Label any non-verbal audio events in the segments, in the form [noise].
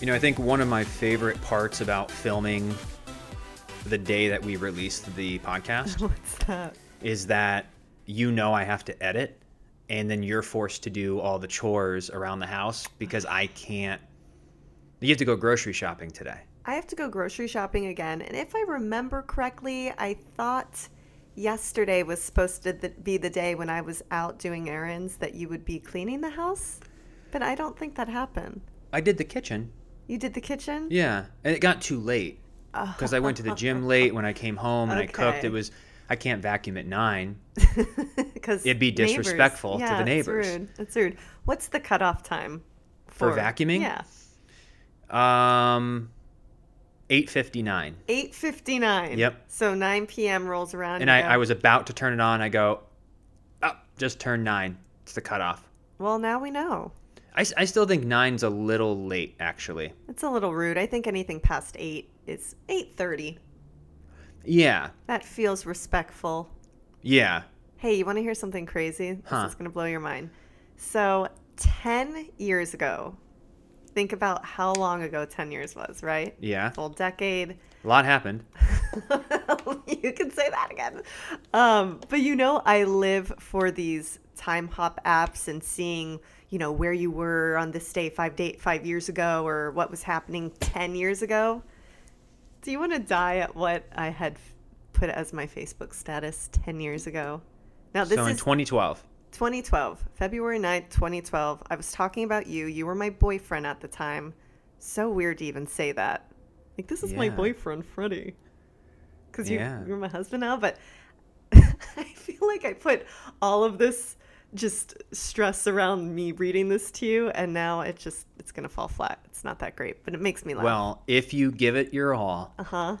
You know, I think one of my favorite parts about filming the day that we released the podcast [laughs] What's that? is that you know I have to edit and then you're forced to do all the chores around the house because I can't. You have to go grocery shopping today. I have to go grocery shopping again. And if I remember correctly, I thought yesterday was supposed to th- be the day when I was out doing errands that you would be cleaning the house. But I don't think that happened. I did the kitchen. You did the kitchen? Yeah, and it got too late because I went to the gym [laughs] late when I came home and I cooked. Okay. It was I can't vacuum at nine. [laughs] Because It'd be disrespectful to the neighbors. It's rude. It's rude. What's the cutoff time For vacuuming? Yeah, Um, eight fifty nine. eight fifty nine. Yep. So nine p.m. rolls around. And you I, go, I was about to turn it on. I go, oh, just turn nine. It's the cutoff. Well, now we know. I, I still think nine's a little late, actually. It's a little rude. I think anything past eight is eight thirty. Yeah, That feels respectful. yeah. Hey, you want to hear something crazy? This is going to blow your mind. So, 10 years ago, think about how long ago 10 years was, right? Yeah. Full decade. A lot happened. [laughs] you can say that again. Um, but you know, I live for these time hop apps and seeing, you know, where you were on this day five day five years ago or what was happening ten years ago. Do you want to die at what I had put as my Facebook status ten years ago? Now this so in is 2012. 2012, February 9th, 2012. I was talking about you. You were my boyfriend at the time. So weird to even say that. Like, this is my boyfriend, Freddie. Because you, Yeah. you're my husband now. But [laughs] I feel like I put all of this just stress around me reading this to you. And now it just, it's to fall flat. It's not that great, but it makes me laugh. Well, if you give it your all, uh huh.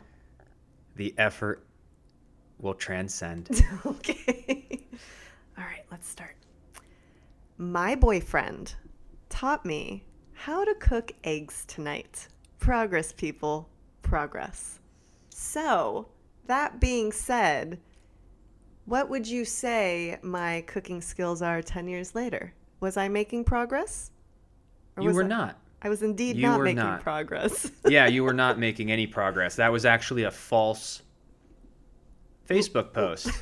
the effort will transcend. [laughs] okay. All right, let's start. My boyfriend taught me how to cook eggs tonight. Progress, people. Progress. So, that being said, what would you say my cooking skills are 10 years later? Was I making progress? Or you was were I- not. I was indeed You not were making not. progress. [laughs] Yeah, you were not making any progress. That was actually a false Facebook post. [laughs]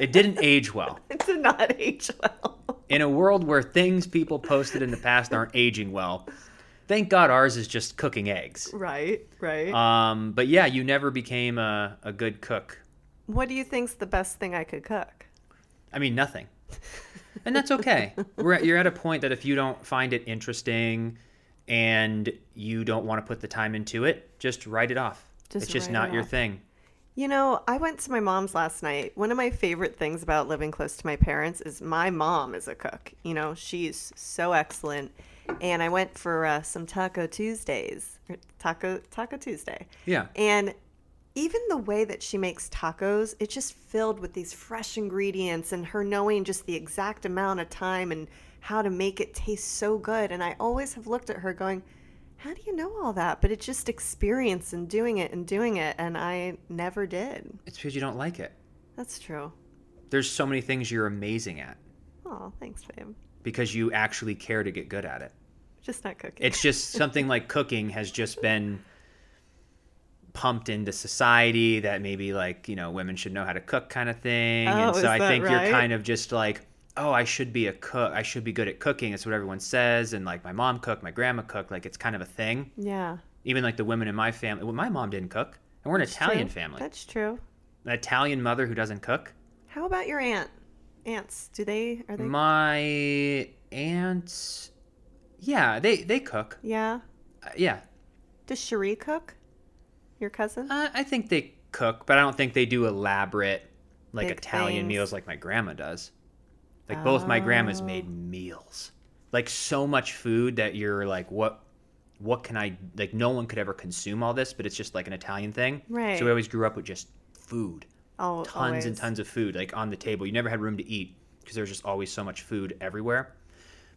It didn't age well. it did not age well. In a world where things people posted in the past aren't aging well, thank God ours is just cooking eggs. right, right. Um, but yeah, you never became a, a good cook. What do you think's the best thing I could cook? I mean, nothing. And that's okay. We're at, you're at a point that if you don't find it interesting and you don't want to put the time into it, just write it off. Just it's just not it your thing. You know, I went to my mom's last night. One of my favorite things about living close to my parents is my mom is a cook. You know, she's so excellent. And I went for uh, some Taco Tuesdays, Taco Taco Tuesday. Yeah. And even the way that she makes tacos, it's just filled with these fresh ingredients and her knowing just the exact amount of time and how to make it taste so good. And I always have looked at her going, How do you know all that? But it's just experience and doing it and doing it. And I never did. It's because you don't like it. That's true. There's so many things you're amazing at Oh, thanks, babe. because you actually care to get good at it. Just not cooking. It's just something like cooking has just been pumped into society that maybe like, you know, women should know how to cook kind of thing. Oh, and so I think right? you're kind of just like, oh, I should be a cook. I should be good at cooking. It's what everyone says. And like my mom cooked, my grandma cooked. Like it's kind of a thing. yeah. Even like the women in my family. Well, my mom didn't cook. And we're an Italian True. family. That's true. An Italian mother who doesn't cook. How about your aunt? Aunts, do they, are they? My aunts, yeah, they they cook. yeah. Uh, yeah, Does Cherie cook? Your cousin? uh, I think they cook, but I don't think they do elaborate like Big Italian things. meals like my grandma does. Like both my grandmas Oh. made meals, like so much food that you're like, what, what can I like? No one could ever consume all this, but it's just like an Italian thing. Right. So we always grew up with just food, Oh, tons and tons of food, like on the table. You never had room to eat because there was just always so much food everywhere.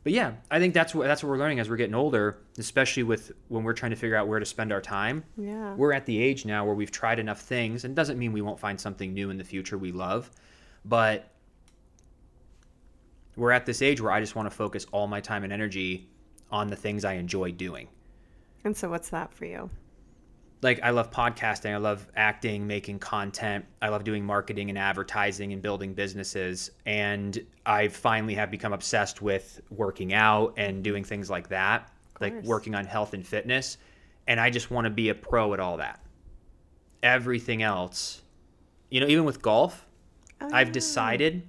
But yeah, I think that's what that's what we're learning as we're getting older, especially with when we're trying to figure out where to spend our time. Yeah. We're at the age now where we've tried enough things, and it doesn't mean we won't find something new in the future we love, but we're at this age where I just want to focus all my time and energy on the things I enjoy doing. And so, what's that for you? Like I love podcasting, I love acting, making content, I love doing marketing and advertising and building businesses and I finally have become obsessed with working out and doing things like that, like working on health and fitness and I just want to be a pro at all that. Everything else, you know, even with golf, oh, I've decided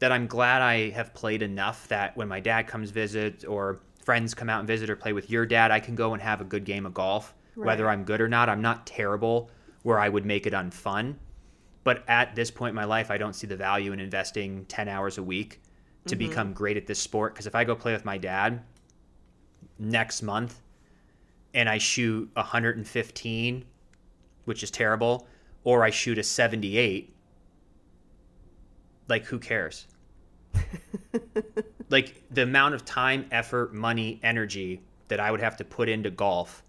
that I'm glad I have played enough that when my dad comes visit or friends come out and visit or play with your dad, I can go and have a good game of golf. Whether I'm good or not, I'm not terrible where I would make it unfun. But at this point in my life, I don't see the value in investing 10 hours a week to mm-hmm. become great at this sport. Because if I go play with my dad next month and I shoot 115, which is terrible, or I shoot a 78, like who cares? [laughs] like the amount of time, effort, money, energy that I would have to put into golf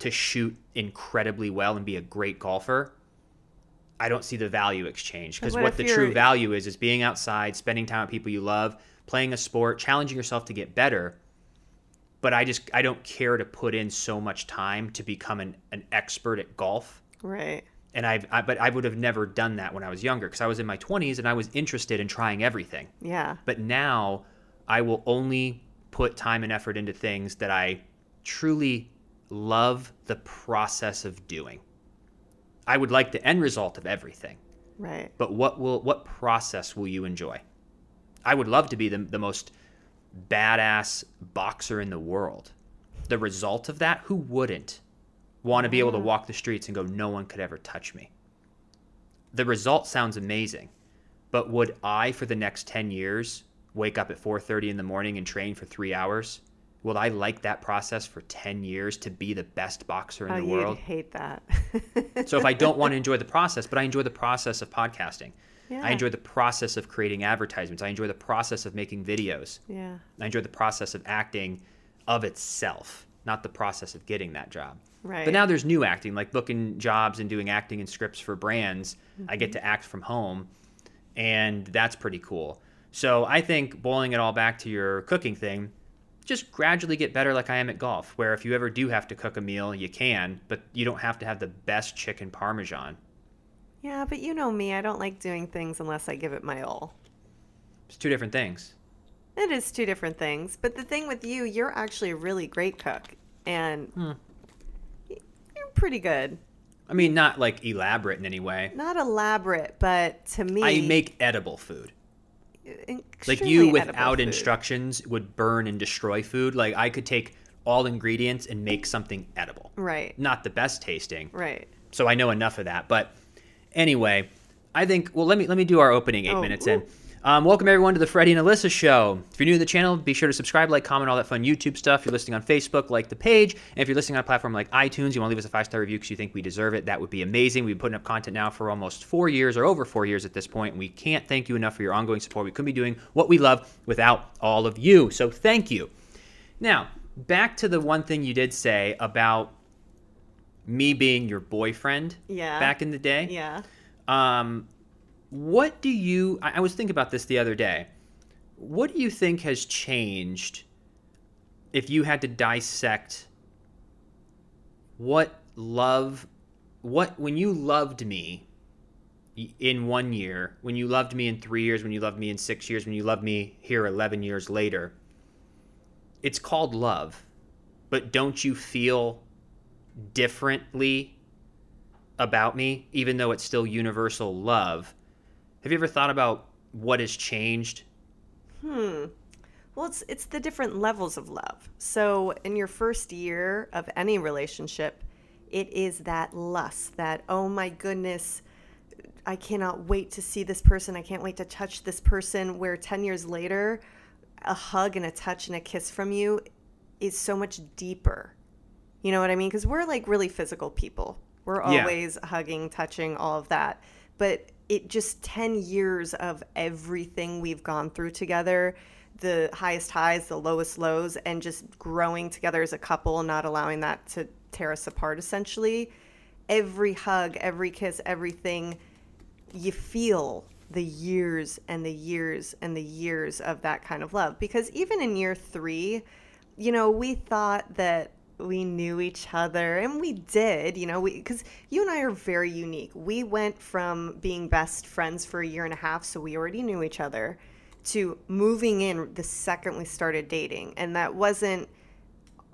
to shoot incredibly well and be a great golfer, I don't see the value exchange because what what the you're- true value is is being outside, spending time with people you love, playing a sport, challenging yourself to get better. But I just I don't care to put in so much time to become an, an expert at golf Right. and I've, I, but I would have never done that when I was younger because I was in my 20s and I was interested in trying everything. Yeah. But now I will only put time and effort into things that I truly love the process of doing. I would like the end result of everything, Right. but what will what process will you enjoy? I would love to be the, the most badass boxer in the world. The result of that, who wouldn't want to be able to walk the streets and go, no one could ever touch me? The result sounds amazing, but would I, for the next 10 years, wake up at 4.30 in the morning and train for three hours? Will I like that process for 10 years to be the best boxer in Oh, the world? hate that. So if I don't want to [laughs] enjoy the process, but I enjoy the process of podcasting, Yeah. I enjoy the process of creating advertisements, I enjoy the process of making videos, yeah. I enjoy the process of acting of itself, not the process of getting that job. Right. But now there's new acting, like booking jobs and doing acting and scripts for brands. I get mm-hmm. to act from home, and that's pretty cool. So I think boiling it all back to your cooking thing, just gradually get better like I am at golf, where if you ever do have to cook a meal, you can, but you don't have to have the best chicken parmesan. Yeah, but you know me, I don't like doing things unless I give it my all. It's two different things. It is two different things. But the thing with you, you're actually a really great cook. And Hmm. you're pretty good. I mean, not like elaborate in any way. Not elaborate, but to me, I make edible food. Like you, without instructions, would burn and destroy food. Like I could take all ingredients and make something edible. Right, Not the best tasting. right. So I know enough of that. But anyway, I think well let me let me do our opening eight Oh, minutes ooh. in. Um, welcome everyone to the Freddie and Alyssa show. If you're new to the channel, be sure to subscribe, like, comment, all that fun YouTube stuff. If you're listening on Facebook, like the page. And if you're listening on a platform like iTunes, you want to leave us a five star review because you think we deserve it. That would be amazing. We've been putting up content now for almost four years or over four years at this point, and we can't thank you enough for your ongoing support. We couldn't be doing what we love without all of you. So thank you. Now, back to the one thing you did say about me being your boyfriend Yeah. back in the day. Yeah. Um, what do you? I, I was thinking about this the other day. What do you think has changed if you had to dissect what love, what when you loved me in one year, when you loved me in three years, when you loved me in six years, when you loved me here 11 years later? It's called love, but don't you feel differently about me, even though it's still universal love. Have you ever thought about what has changed? Hmm. Well, it's it's the different levels of love. So, in your first year of any relationship, it is that lust, that oh my goodness, I cannot wait to see this person. I can't wait to touch this person. Where 10 years later, a hug and a touch and a kiss from you is so much deeper. You know what I mean? Because we're like really physical people. We're Yeah. always hugging, touching, all of that. But it just 10 years of everything we've gone through together the highest highs, the lowest lows, and just growing together as a couple, not allowing that to tear us apart essentially. Every hug, every kiss, everything, you feel the years and the years and the years of that kind of love. Because even in year three, you know, we thought that we knew each other and we did you know we because you and i are very unique. We went from being best friends for a year and a half so we already knew each other to moving in the second we started dating. And that wasn't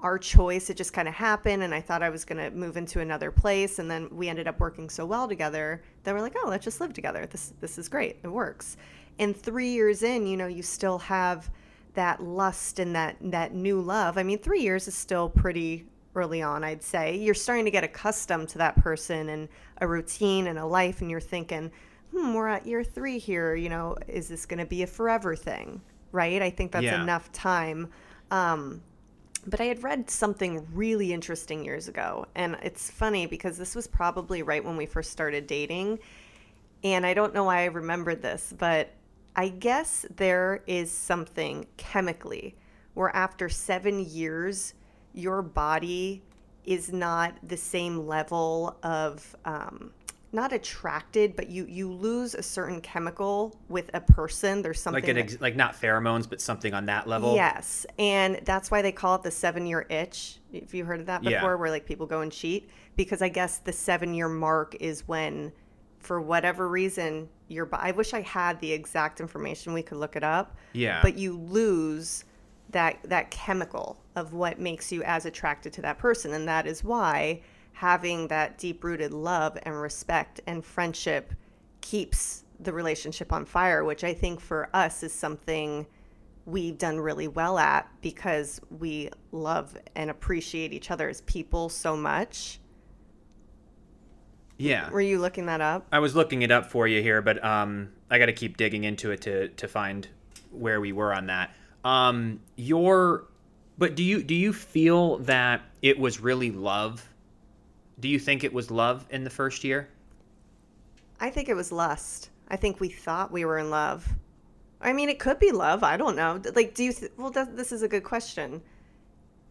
our choice it just kind of happened and i thought i was going to move into another place and then we ended up working so well together that we're like oh let's just live together. This this is great. It works. And 3 years in you know you still have that lust and that that new love. I mean, 3 years is still pretty early on, I'd say. You're starting to get accustomed to that person and a routine and a life and you're thinking, "Hmm, we're at year 3 here, you know, is this going to be a forever thing?" Right? I think that's Yeah. enough time. Um but I had read something really interesting years ago. And it's funny because this was probably right when we first started dating. And I don't know why I remembered this, but I guess there is something chemically where after seven years, your body is not the same level of um, not attracted, but you you lose a certain chemical with a person. There's something Like an that- like not pheromones, but something on that level. Yes, and that's why they call it the seven-year itch. If you heard of that Yeah. before, where like people go and cheat, because I guess the seven-year mark is when, for whatever reason, your. I wish I had the exact information. We could look it up. Yeah. But you lose that that chemical of what makes you as attracted to that person, and that is why having that deep-rooted love and respect and friendship keeps the relationship on fire. Which I think for us is something we've done really well at because we love and appreciate each other as people so much. Yeah. Were you looking that up? I was looking it up for you here, but um, I got to keep digging into it to to find where we were on that. Um, your, but do you do you feel that it was really love? Do you think it was love in the first year? I think it was lust. I think we thought we were in love. I mean, it could be love. I don't know. Like, do you? Th- well, that, this is a good question.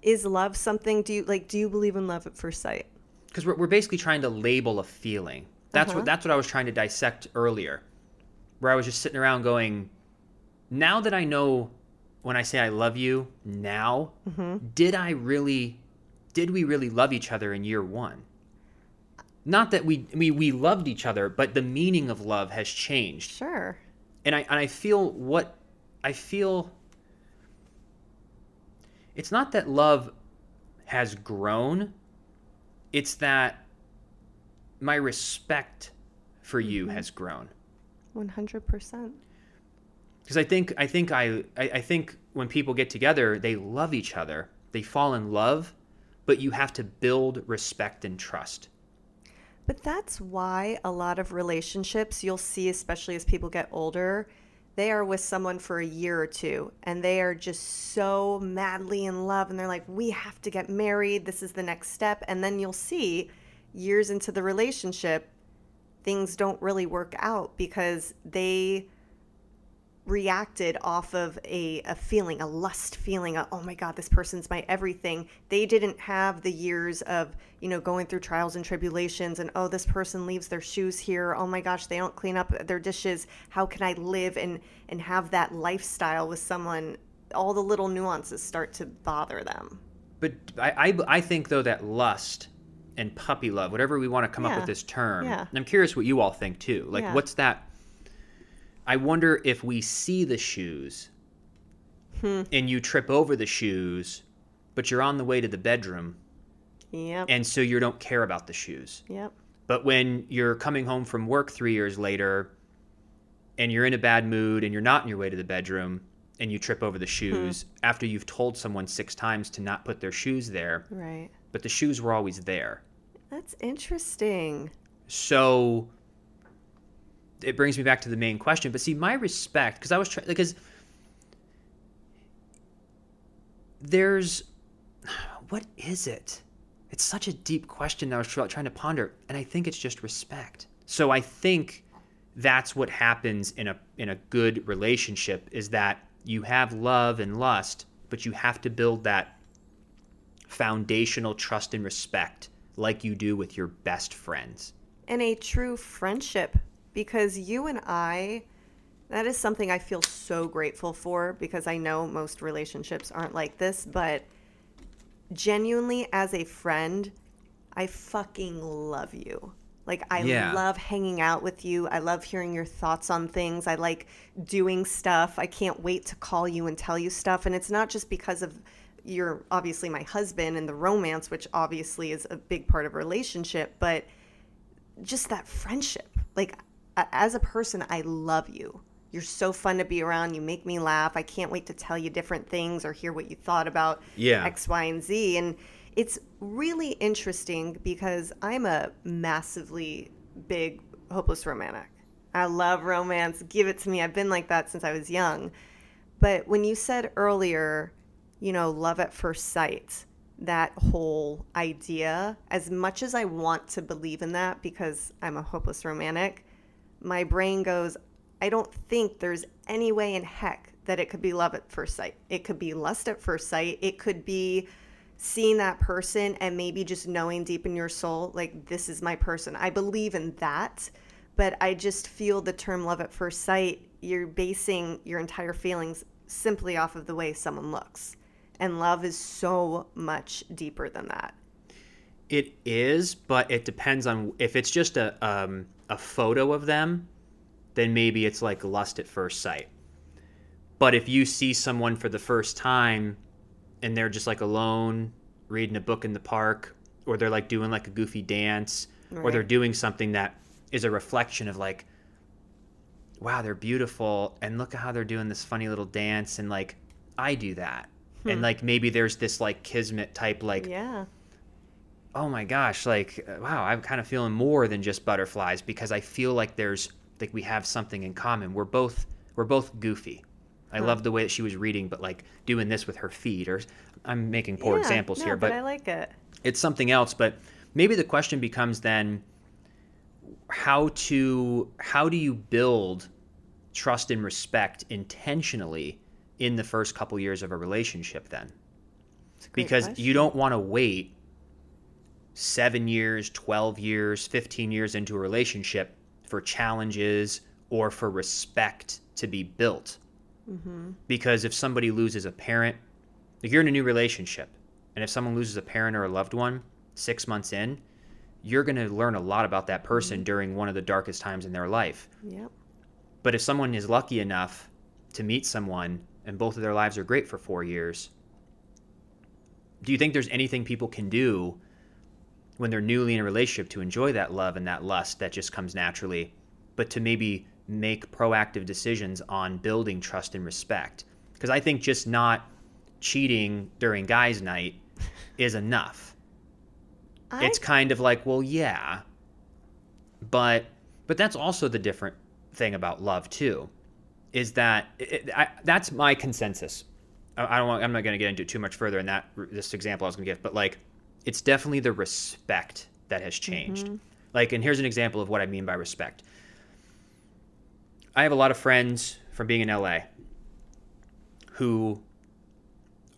Is love something? Do you like? Do you believe in love at first sight? Because we're, we're basically trying to label a feeling. That's Uh-huh. what that's what I was trying to dissect earlier, where I was just sitting around going, now that I know when I say I love you now, Mm-hmm. did I really, did we really love each other in year one? Not that we we we loved each other, but the meaning of love has changed, Sure. and I and I feel what I feel. It's not that love has grown. It's that my respect for you mm-hmm. has grown One hundred percent. because I think I think I, I I think when people get together, they love each other. They fall in love, but you have to build respect and trust. But that's why a lot of relationships you'll see, especially as people get older, they are with someone for a year or two and they are just so madly in love and they're like, we have to get married. This is the next step. And then you'll see years into the relationship, things don't really work out because they reacted off of a, a feeling, a lust feeling, a, oh my God, this person's my everything. They didn't have the years of, you know, going through trials and tribulations and, oh, this person leaves their shoes here. Oh my gosh, they don't clean up their dishes. How can I live and, and have that lifestyle with someone? All the little nuances start to bother them. But I, I, I think though that lust and puppy love, whatever we want to come up with this term, Yeah. and I'm curious what you all think too. Like, Yeah. what's that? I wonder if we see the shoes Hmm. and you trip over the shoes, but you're on the way to the bedroom, Yep. and so you don't care about the shoes. yep. But when you're coming home from work three years later and you're in a bad mood and you're not on your way to the bedroom and you trip over the shoes after you've told someone six times to not put their shoes there, Right. but the shoes were always there. That's interesting. So it brings me back to the main question. But see, my respect, because I was trying, because there's, what is it? It's such a deep question that I was trying to ponder, and I think it's just respect. So I think that's what happens in a in a good relationship is that you have love and lust, but you have to build that foundational trust and respect like you do with your best friends. and a true friendship because you and I that is something I feel so grateful for because I know most relationships aren't like this but genuinely as a friend, I fucking love you. Like I Yeah. love hanging out with you. I love hearing your thoughts on things. I like doing stuff. I can't wait to call you and tell you stuff. And it's not just because of you're obviously my husband and the romance, which obviously is a big part of a relationship, but just that friendship. Like as a person, I love you. You're so fun to be around. You make me laugh. I can't wait to tell you different things or hear what you thought about Yeah. X, Y, and Z. And it's really interesting because I'm a massively big hopeless romantic. I love romance. Give it to me. I've been like that since I was young. But when you said earlier, you know, love at first sight, that whole idea, as much as I want to believe in that because I'm a hopeless romantic, my brain goes, I don't think there's any way in heck that it could be love at first sight. It could be lust at first sight. It could be seeing that person and maybe just knowing deep in your soul, like, this is my person. I believe in that. But I just feel the term love at first sight, you're basing your entire feelings simply off of the way someone looks. And love is so much deeper than that. It is, but it depends on if it's just a um, a photo of them, then maybe it's like lust at first sight. But if you see someone for the first time and they're just like alone reading a book in the park or they're like doing like a goofy dance or they're doing something that is a reflection of like wow, they're beautiful and look at how they're doing this funny little dance and like I do that. And hmm. like maybe there's this like kismet type like Yeah. Oh my gosh, like uh, wow, I'm kind of feeling more than just butterflies because I feel like there's like we have something in common. We're both we're both goofy. I love the way that she was reading, but like doing this with her feet, or I'm making poor Yeah, examples no, here, but but I like it. it's something else. But maybe the question becomes then how to how do you build trust and respect intentionally in the first couple years of a relationship then? It's a great because question. you don't want to wait seven years, 12 years, 15 years into a relationship for challenges or for respect to be built. Mm-hmm. Because if somebody loses a parent, like you're in a new relationship, and if someone loses a parent or a loved one six months in, you're going to learn a lot about that person during one of the darkest times in their life. Yep. But if someone is lucky enough to meet someone and both of their lives are great for four years, do you think there's anything people can do when they're newly in a relationship to enjoy that love and that lust that just comes naturally, but to maybe make proactive decisions on building trust and respect? Because I think just not cheating during guys' night [laughs] is enough I, it's kind of like well yeah but but that's also the different thing about love too is that it, I, that's my consensus I, I don't want, i'm not going to get into it too much further in that this example i was going to give but like it's definitely the respect that has changed. Like and here's an example of what i mean by respect. I have a lot of friends from being in la who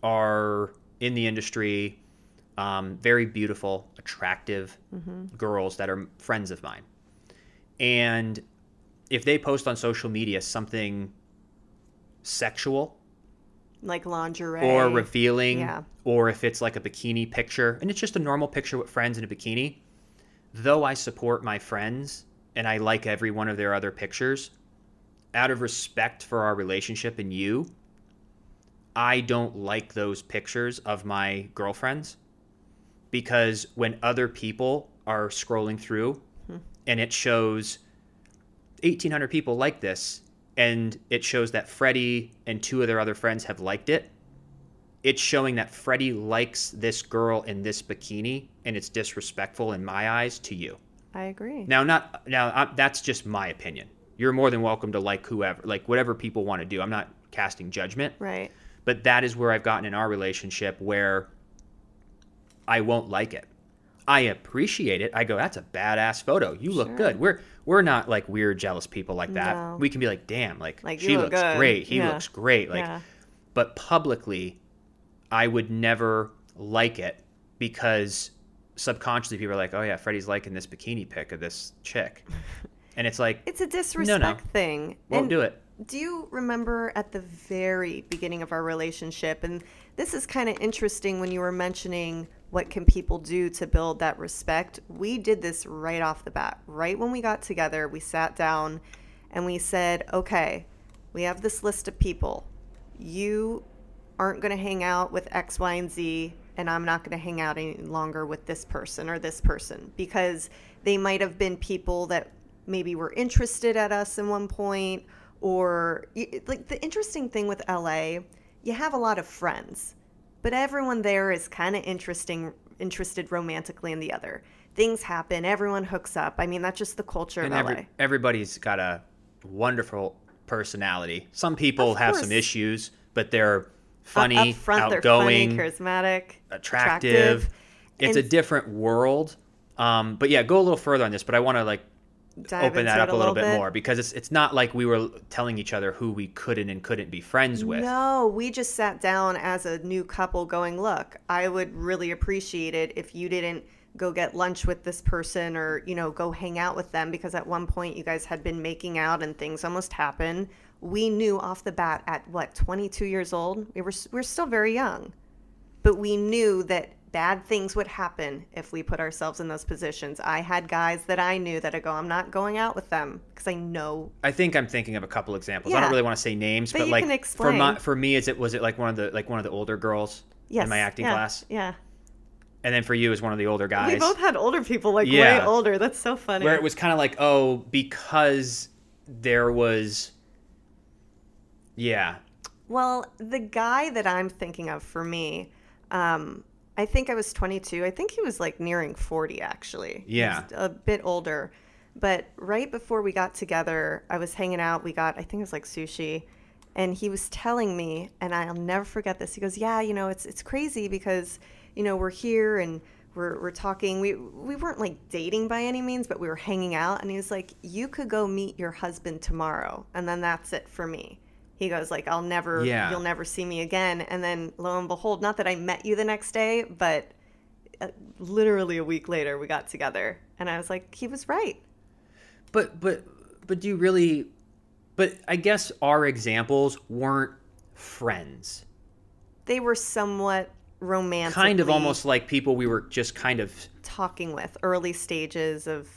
are in the industry um, very beautiful, attractive girls that are friends of mine. And if they post on social media something sexual like lingerie. Or revealing, Yeah. or if it's like a bikini picture and it's just a normal picture with friends in a bikini, though I support my friends and I like every one of their other pictures, out of respect for our relationship and you, I don't like those pictures of my girlfriends. Because when other people are scrolling through hmm. and it shows 1800 people like this and it shows that Freddie and two of their other friends have liked it it's showing that Freddie likes this girl in this bikini and it's disrespectful in my eyes to you I agree. now not now i that's just my opinion you're more than welcome to like whoever like whatever people want to do i'm not casting judgment Right. but that is where I've gotten in our relationship where I won't like it. I appreciate it. I go, that's a badass photo. You look Sure. good. We're we're not like weird jealous people like that. No. We can be like, damn, like, Like, she look looks good. great. He Yeah. looks great. Like yeah. but publicly I would never like it because subconsciously people are like, Oh yeah, Freddie's liking this bikini pic of this chick. And it's like, It's a disrespect thing. won't And do it. Do you remember at the very beginning of our relationship, and this is kind of interesting when you were mentioning what can people do to build that respect. We did this right off the bat. Right when we got together, we sat down and we said, "Okay, we have this list of people. You aren't going to hang out with X, Y, and Z, and I'm not going to hang out any longer with this person or this person because they might have been people that maybe were interested at us in one point or like the interesting thing with LA, you have a lot of friends, but everyone there is kind of interesting interested romantically in the other. Things happen, everyone hooks up. I mean, that's just the culture and of every, LA. everybody's got a wonderful personality. Some people have some issues, but they're funny, up front, outgoing, they're funny, charismatic, attractive. It's a different world. Um, but yeah, go a little further on this. But I want to like open that up a little bit, bit. more because it's it's not like we were telling each other who we couldn't and couldn't be friends with. No, we just sat down as a new couple going, look, I would really appreciate it if you didn't go get lunch with this person or, you know, go hang out with them because at one point you guys had been making out and things almost happened. We knew off the bat at what, 22 years old? We were we are still very young. But we knew that bad things would happen if we put ourselves in those positions. I had guys that I knew that I go, I'm not going out with them because I know I think I'm thinking of a couple examples. I don't really want to say names, But but, you like can for my for me, is it was it like one of the like one of the older girls yes, in my acting yeah, class, Yeah. and then for you is one of the older guys. We both had older people, like way older. That's so funny. where it was kind of like oh because there was yeah well, the guy that I'm thinking of for me, um, I think I was 22. I think he was like nearing 40, actually. Yeah. a bit older. But right before we got together, I was hanging out. We got, I think it was like sushi. And he was telling me, and I'll never forget this. He goes, "Yeah, you know, it's it's crazy because you know we're here and we're we're talking. We we weren't like dating by any means, but we were hanging out." And he was like, "You could go meet your husband tomorrow, and then that's it for me." He goes like, "I'll never, Yeah. you'll never see me again." And then lo and behold, not that I met you the next day, but uh, literally a week later, we got together, and I was like, he was right. but but but do you really but i guess our examples weren't friends They were somewhat romantic, kind of almost like people we were just kind of talking with early stages of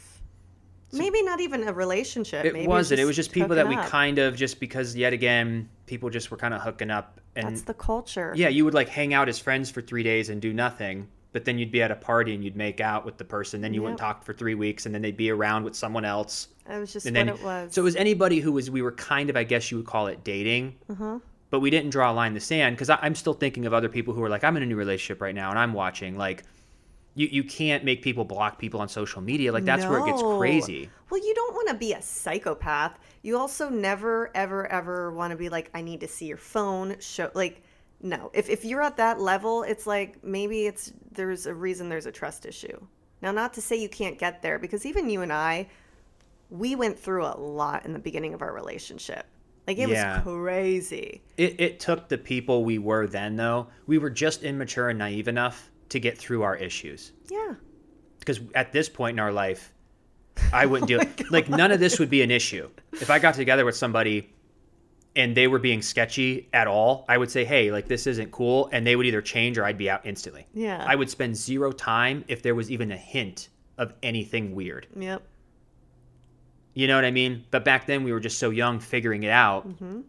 maybe not even a relationship. it maybe wasn't it was just people that we up. kind of just because yet again people just were kind of hooking up and That's the culture. yeah you would like hang out as friends for three days and do nothing but then you'd be at a party and you'd make out with the person then you wouldn't talk for three weeks and then they'd be around with someone else It was just and what then it was. so it was anybody who was we were kind of i guess you would call it dating uh-huh. but we didn't draw a line in the sand because i'm still thinking of other people who are like i'm in a new relationship right now and i'm watching like you, you can't make people block people on social media like that's where it gets crazy Well, you don't want to be a psychopath. You also never, ever, ever want to be like, I need to see your phone. Show like, no. If if you're at that level, it's like maybe it's there's a reason there's a trust issue. Now, not to say you can't get there because even you and I, we went through a lot in the beginning of our relationship. Like it Yeah. was crazy. it, it took the people we were then though we were just immature and naive enough to get through our issues Yeah. because at this point in our life i wouldn't [laughs] do it like none of this would be an issue if i got together with somebody and they were being sketchy at all i would say hey like this isn't cool and they would either change or i'd be out instantly Yeah. i would spend zero time if there was even a hint of anything weird Yep. you know what i mean but back then we were just so young figuring it out Mm-hmm.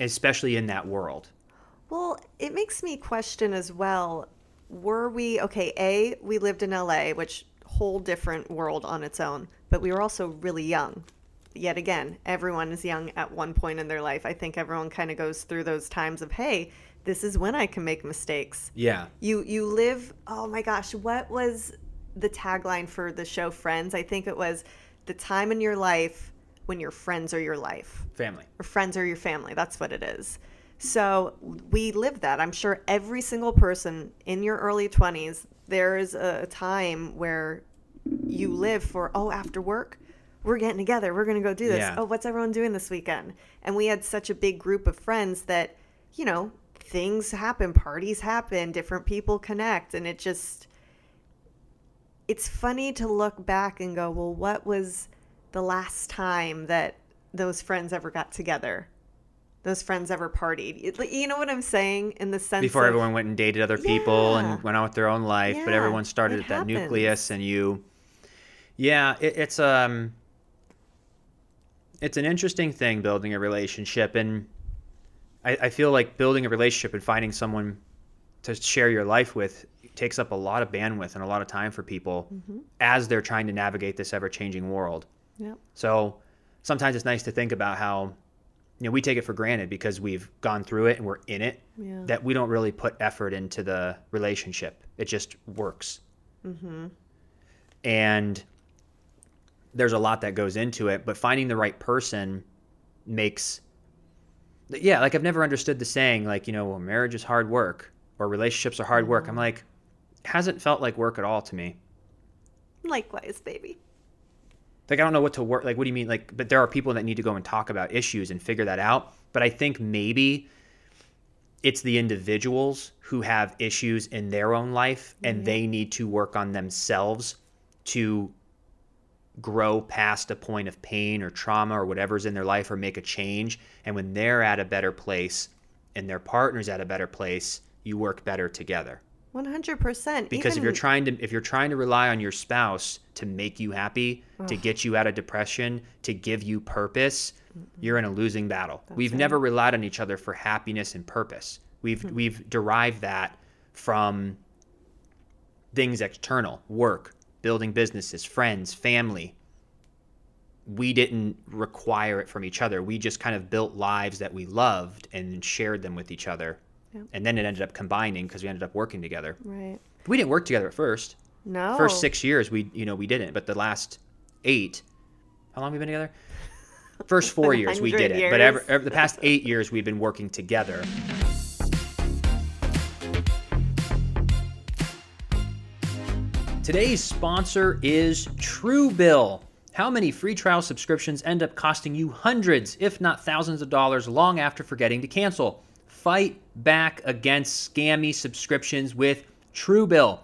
especially in that world Well, it makes me question as well. Were we okay? A, we lived in LA, which whole different world on its own, but we were also really young. Yet again, everyone is young at one point in their life. I think everyone kind of goes through those times of, hey, this is when I can make mistakes. yeah You you live. Oh my gosh, what was the tagline for the show Friends? I think it was the time in your life when your friends are your life family or friends are your family. That's what it is. So we live that. I'm sure every single person in your early 20s, there is a time where you live for, oh, after work, we're getting together. We're going to go do this. Yeah. Oh, what's everyone doing this weekend? And we had such a big group of friends that, you know, things happen, parties happen, different people connect. And it just, it's funny to look back and go, well, what was the last time that those friends ever got together? Those friends ever partied. You know what I'm saying? In the sense before of, everyone went and dated other people Yeah. and went on with their own life but everyone started at that happens. nucleus and you yeah it, it's um it's an interesting thing building a relationship and I, I feel like building a relationship and finding someone to share your life with takes up a lot of bandwidth and a lot of time for people Mm-hmm. as they're trying to navigate this ever-changing world Yep. so sometimes it's nice to think about how you know we take it for granted because we've gone through it and we're in it Yeah. that we don't really put effort into the relationship. It just works. Mm-hmm. And there's a lot that goes into it, but finding the right person makes yeah, like I've never understood the saying like, you know, well, marriage is hard work or relationships are hard work. I'm like hasn't felt like work at all to me. Likewise, baby. Like I don't know what to work like what do you mean? Like but there are people that need to go and talk about issues and figure that out. But I think maybe it's the individuals who have issues in their own life and mm-hmm. they need to work on themselves to grow past a point of pain or trauma or whatever's in their life or make a change. And when they're at a better place and their partner's at a better place you work better together One hundred percent. because if you're trying to if you're trying to rely on your spouse to make you happy to get you out of depression to give you purpose you're in a losing battle. We've right. never relied on each other for happiness and purpose. We've we've derived that from things external work building businesses friends family. We didn't require it from each other. We just kind of built lives that we loved and shared them with each other Yep. and then it ended up combining because we ended up working together right. we didn't work together at first. No. First six years, we you know we didn't, but the last eight, how long have we been together? First four [laughs] years we did it, but ever, ever, the past eight years we've been working together. Today's sponsor is Truebill. How many free trial subscriptions end up costing you hundreds, if not thousands of dollars long after forgetting to cancel? Fight back against scammy subscriptions with Truebill.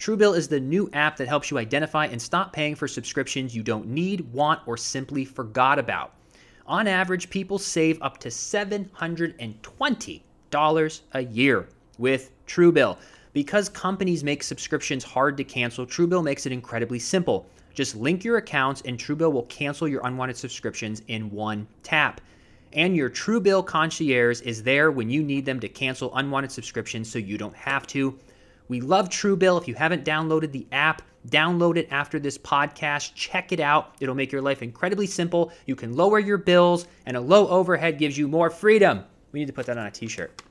Truebill is the new app that helps you identify and stop paying for subscriptions you don't need, want, or simply forgot about. On average, people save up to $720 a year with Truebill. Because companies make subscriptions hard to cancel, Truebill makes it incredibly simple. Just link your accounts and Truebill will cancel your unwanted subscriptions in one tap. And your Truebill concierge is there when you need them to cancel unwanted subscriptions so you don't have to. We love Truebill. If you haven't downloaded the app, download it after this podcast. Check it out. It'll make your life incredibly simple. You can lower your bills, and a low overhead gives you more freedom. We need to put that on a t shirt.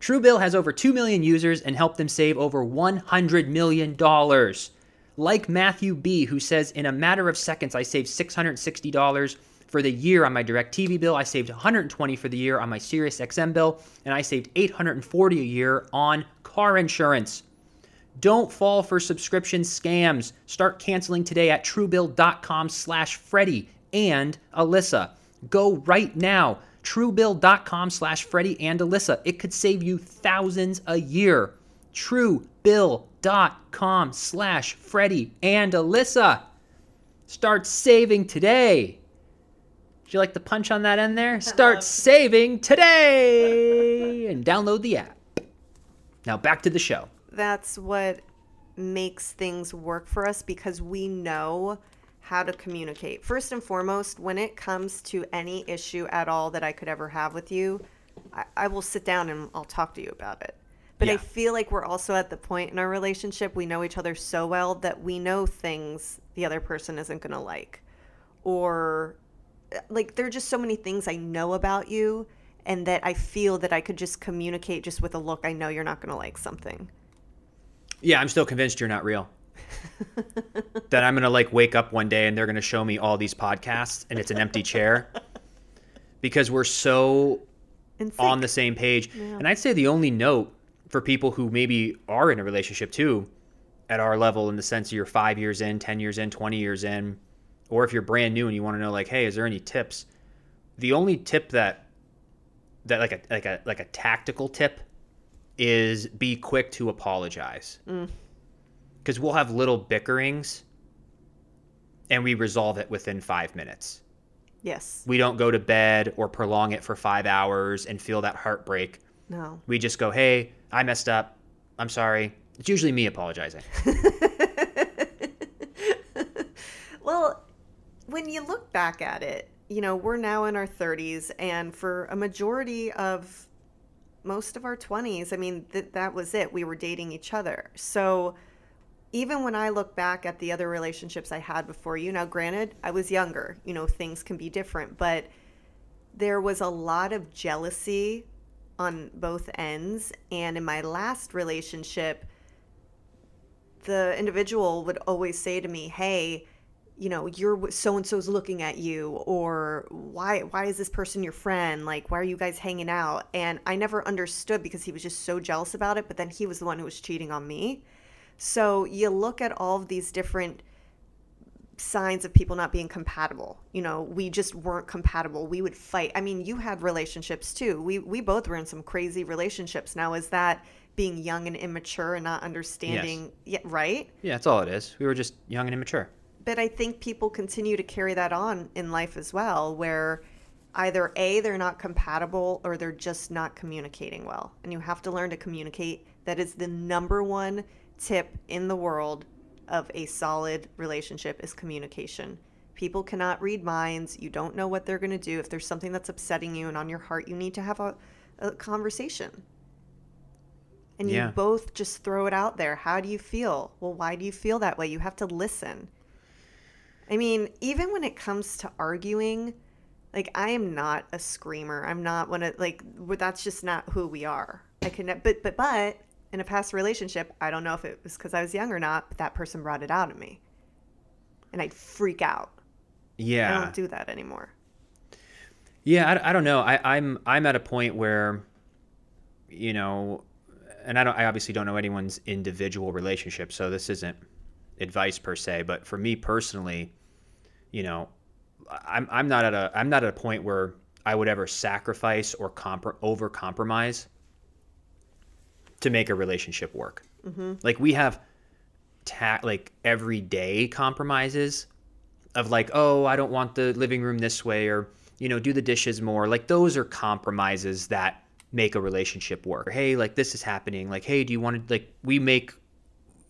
Truebill has over 2 million users and helped them save over $100 million. Like Matthew B., who says, In a matter of seconds, I saved $660 for the year on my DirecTV bill. I saved 120 for the year on my Sirius XM bill, and I saved 840 a year on car insurance. Don't fall for subscription scams. Start canceling today at truebill.com slash Freddie and Alyssa. Go right now. Truebill.com slash Freddie and Alyssa. It could save you thousands a year. Truebill.com slash Freddie and Alyssa. Start saving today. Did you like the punch on that end there? Start saving today and download the app. Now back to the show. That's what makes things work for us because we know how to communicate. First and foremost, when it comes to any issue at all that I could ever have with you, I, I will sit down and I'll talk to you about it. But I feel like we're also at the point in our relationship, we know each other so well that we know things the other person isn't going to like. Or like there are just so many things I know about you and that I feel that I could just communicate just with a look. I know you're not going to like something. Yeah, I'm still convinced you're not real. [laughs] that I'm gonna like wake up one day and they're gonna show me all these podcasts and it's an empty chair [laughs] because we're so on the same page. And I'd say the only note for people who maybe are in a relationship too, at our level, in the sense of you're five years in, 10 years in, 20 years in, or if you're brand new and you want to know, like, hey, is there any tips? The only tip that, that like a, like a, like a tactical tip is be quick to apologize. Mm. Because we'll have little bickerings and we resolve it within five minutes Yes. We don't go to bed or prolong it for five hours and feel that heartbreak. No. We just go, hey, I messed up. I'm sorry. It's usually me apologizing. [laughs] Well, when you look back at it, you know, we're now in our 30s, and for a majority of most of our 20s, I mean, th- that was it. We were dating each other. So even when I look back at the other relationships I had before you, now granted, I was younger, you know, things can be different, but there was a lot of jealousy on both ends. And in my last relationship, the individual would always say to me, "Hey, you know, you're so and so's looking at you, or why why is this person your friend? Like, why are you guys hanging out?" And I never understood because he was just so jealous about it. But then he was the one who was cheating on me. So you look at all of these different signs of people not being compatible. You know, we just weren't compatible. We would fight. I mean, you had relationships too. We we both were in some crazy relationships. Now is that being young and immature and not understanding yeah, right? Yeah, that's all it is. We were just young and immature. But I think people continue to carry that on in life as well where either A they're not compatible or they're just not communicating well. And you have to learn to communicate. That is the number one tip in the world of a solid relationship is communication. People cannot read minds. You don't know what they're going to do. If there's something that's upsetting you and on your heart, you need to have a, a conversation. And you both just throw it out there. How do you feel? Well, why do you feel that way? You have to listen. I mean, even when it comes to arguing, like I am not a screamer. I'm not one of like that's just not who we are. I can but but but in a past relationship, I don't know if it was because I was young or not, but that person brought it out of me, and I'd freak out. Yeah. I don't do that anymore. Yeah, I, I don't know. I, I'm I'm at a point where, you know, and I don't. I obviously don't know anyone's individual relationship, so this isn't advice per se. But for me personally, you know, I'm I'm not at a I'm not at a point where I would ever sacrifice or compr- over compromise to make a relationship work. Mm-hmm. Like we have ta- like everyday compromises of like, oh, I don't want the living room this way, or you know, do the dishes more. Like those are compromises that make a relationship work. Or, hey, like this is happening. Like, hey, do you want to like we make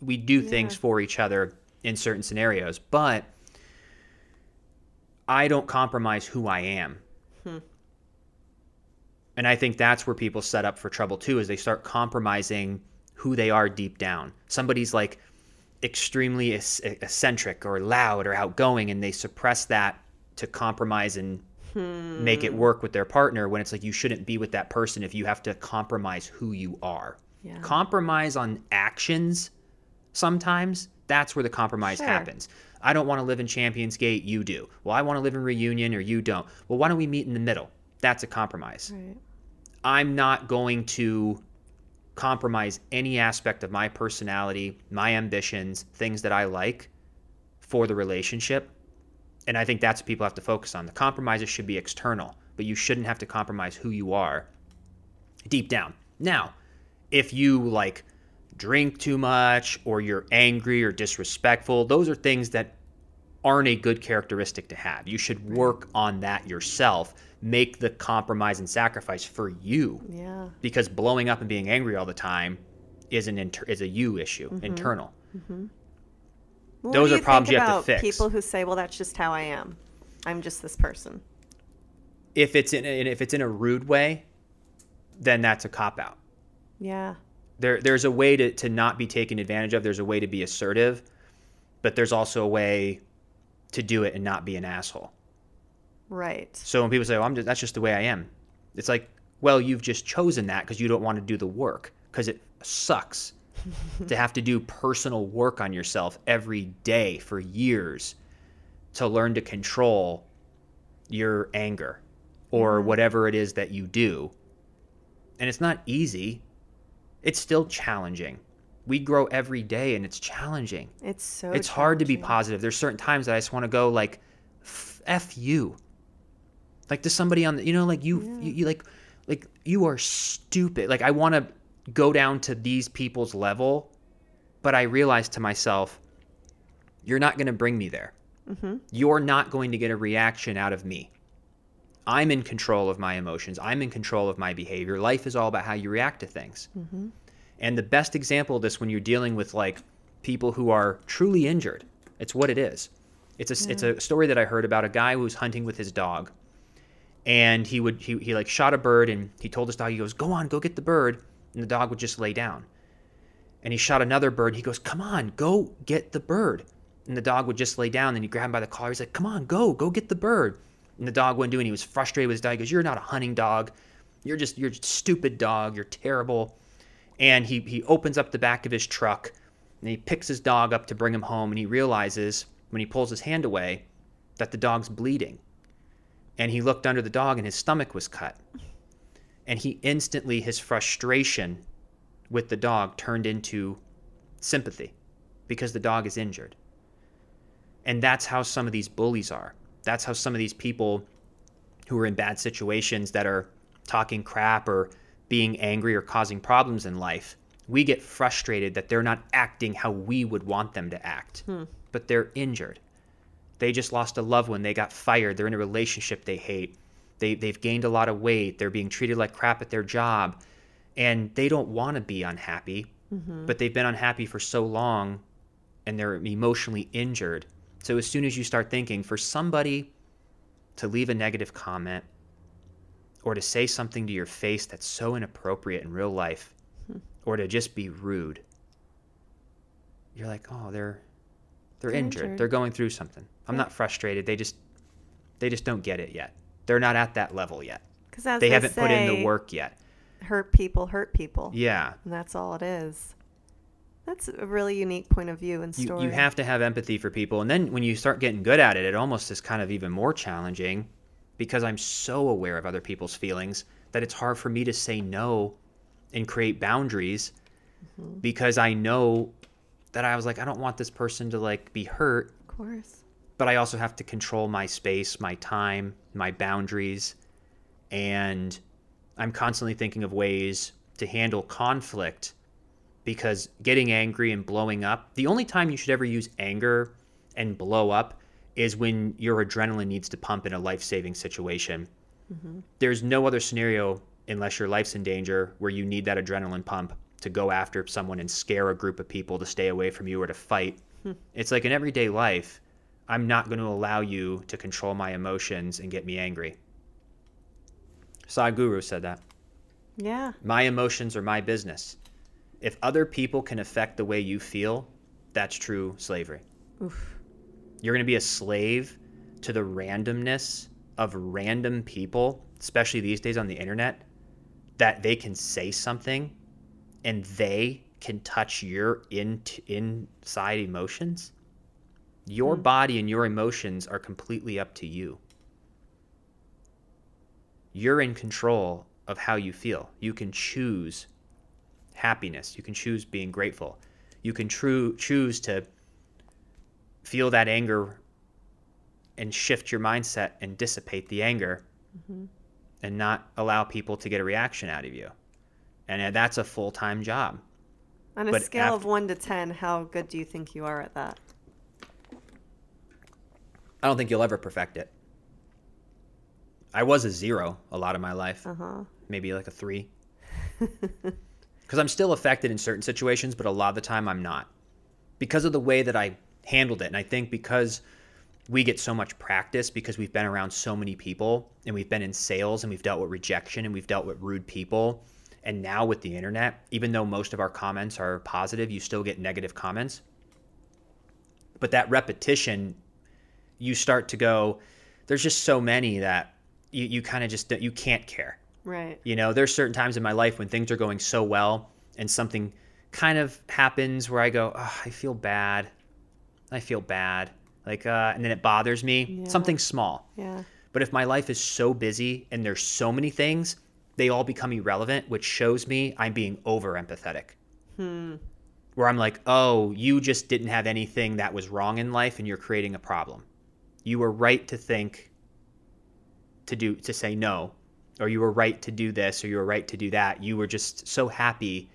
we do things for each other in certain scenarios, but I don't compromise who I am. Hmm. And I think that's where people set up for trouble too, is they start compromising who they are deep down. Somebody's like extremely eccentric or loud or outgoing, and they suppress that to compromise and make it hmm. work with their partner. When it's like you shouldn't be with that person if you have to compromise who you are. Yeah. Compromise on actions sometimes that's where the compromise Sure. happens. I don't want to live in Champions Gate, you do. Well, I want to live in Reunion or you don't. Well, why don't we meet in the middle? That's a compromise. Right. I'm not going to compromise any aspect of my personality, my ambitions, things that I like for the relationship. And I think that's what people have to focus on. The compromises should be external, but you shouldn't have to compromise who you are deep down. Now, if you like drink too much or you're angry or disrespectful, those are things that aren't a good characteristic to have. You should work on that yourself. Make the compromise and sacrifice for you Yeah. because blowing up and being angry all the time is an inter- is a you issue, Mm-hmm. internal. Well, Those are problems you have to fix. People who say, "Well, that's just how I am. I'm just this person." If it's in a, if it's in a rude way, then that's a cop out. Yeah. There there's a way to to not be taken advantage of. There's a way to be assertive, but there's also a way to do it and not be an asshole. Right. So when people say, "Oh, I'm just, that's just the way I am," it's like, well, you've just chosen that because you don't want to do the work because it sucks [laughs] to have to do personal work on yourself every day for years to learn to control your anger or mm-hmm. whatever it is that you do. And it's not easy. It's still challenging. We grow every day and it's challenging It's so. it's hard to be positive. There's certain times that I just want to go like, "F- "F you," like to somebody on the, you know, like you, you, you like, like you are stupid. Like I want to go down to these people's level, but I realize to myself, you're not going to bring me there. Mm-hmm. You're not going to get a reaction out of me. I'm in control of my emotions. I'm in control of my behavior. Life is all about how you react to things. Mm-hmm. And the best example of this when you're dealing with like people who are truly injured, it's what it is. It's a it's a story that I heard about a guy who was hunting with his dog, and he would he, he like shot a bird and he told his dog he goes go on go get the bird. And the dog would just lay down, and he shot another bird. He goes come on go get the bird. And the dog would just lay down and he grabbed him by the collar. He's like come on go go get the bird and the dog wouldn't do it. And he was frustrated with his dog. He goes you're not a hunting dog. You're just you're stupid dog. You're terrible. And he, he opens up the back of his truck and he picks his dog up to bring him home. And he realizes when he pulls his hand away that the dog's bleeding. And he looked under the dog and his stomach was cut. And he instantly his frustration with the dog turned into sympathy because the dog is injured. And that's how some of these bullies are that's how some of these people who are in bad situations that are talking crap or being angry or causing problems in life, we get frustrated that they're not acting how we would want them to act. Hmm. But they're injured. They just lost a loved one. They got fired. They're in a relationship they hate. They, they've gained a lot of weight. They're being treated like crap at their job. And they don't want to be unhappy, mm-hmm. but they've been unhappy for so long and they're emotionally injured. So as soon as you start thinking for somebody to leave a negative comment or to say something to your face that's so inappropriate in real life or to just be rude you're like oh they're they're, They're injured. injured. they're going through something i'm not frustrated they just they just don't get it yet they're not at that level yet Because they they, haven't put in the work yet Hurt people hurt people. yeah And that's all it is. That's a really unique point of view and you, story. you have to have empathy for people and then when you start getting good at it it almost is kind of even more challenging because i'm so aware of other people's feelings that it's hard for me to say no and create boundaries mm-hmm. because i know that i was like i don't want this person to like be hurt Of course. but i also have to control my space my time my boundaries and i'm constantly thinking of ways to handle conflict because getting angry and blowing up, the only time you should ever use anger and blow up is when your adrenaline needs to pump in a life saving situation. Mm-hmm. There's no other scenario, unless your life's in danger, where you need that adrenaline pump to go after someone and scare a group of people to stay away from you or to fight. Hmm. It's like in everyday life, I'm not going to allow you to control my emotions and get me angry. Sadhguru said that. Yeah. My emotions are my business. If other people can affect the way you feel, that's true slavery. Oof. You're going to be a slave to the randomness of random people, especially these days on the internet, that they can say something and they can touch your in, inside emotions. Your hmm. body and your emotions are completely up to you. You're in control of how you feel. You can choose happiness. You can choose being grateful. You can true, choose to feel that anger and shift your mindset and dissipate the anger and not allow people to get a reaction out of you. And uh, that's a full time job. On a But scale of 1 to 10, how good do you think you are at that? I don't think you'll ever perfect it. I was a zero a lot of my life, Uh huh. maybe like a three. [laughs] Because I'm still affected in certain situations, but a lot of the time I'm not. Because of the way that I handled it. And I think because we get so much practice because we've been around so many people and we've been in sales and we've dealt with rejection and we've dealt with rude people. And now with the internet, even though most of our comments are positive, you still get negative comments. But that repetition, you start to go, there's just so many that you, you kind of just, you can't care. Right. You know, there's certain times in my life when things are going so well and something kind of happens where I go, oh, I feel bad. I feel bad. Like, uh, and then it bothers me. Yeah. Something small. Yeah. But if my life is so busy and there's so many things, they all become irrelevant, which shows me I'm being over empathetic. Hmm. Where I'm like, oh, you just didn't have anything that was wrong in life and you're creating a problem. You were right to think to do to say no, or you were right to do this, or you were right to do that. You were just so happy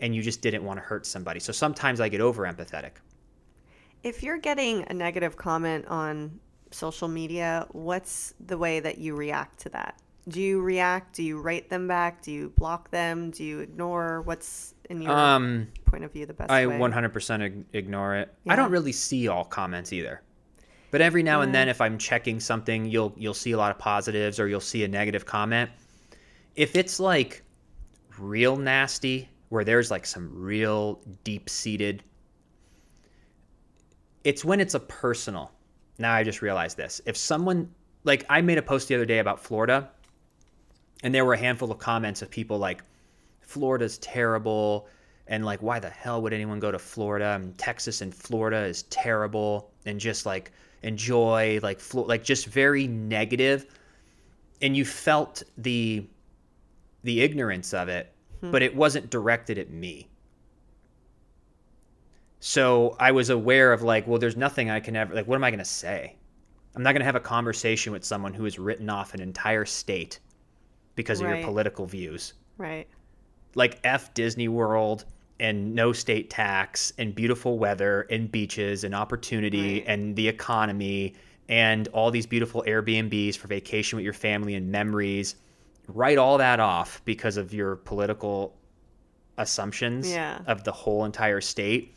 and you just didn't want to hurt somebody. So sometimes I get over empathetic. If you're getting a negative comment on social media, what's the way that you react to that? Do you react? Do you write them back? Do you block them? Do you ignore? What's in your Um, point of view the best way? I way? 100% ignore it. I don't really see all comments either. But every now and then if I'm checking something, you'll you'll see a lot of positives or you'll see a negative comment. If it's like real nasty where there's like some real deep-seated it's when it's a personal. Now I just realized this. If someone like I made a post the other day about Florida and there were a handful of comments of people like Florida's terrible and like why the hell would anyone go to Florida and Texas and Florida is terrible and just like enjoy like Flo- like just very negative and you felt the the ignorance of it hmm. but it wasn't directed at me so I was aware of like well there's nothing I can ever like what am I going to say I'm not going to have a conversation with someone who has written off an entire state because of Right. your political views right. like F Disney World and no state tax and beautiful weather and beaches and opportunity Right. and the economy and all these beautiful Airbnbs for vacation with your family and memories. Write all that off because of your political assumptions Yeah. of the whole entire state.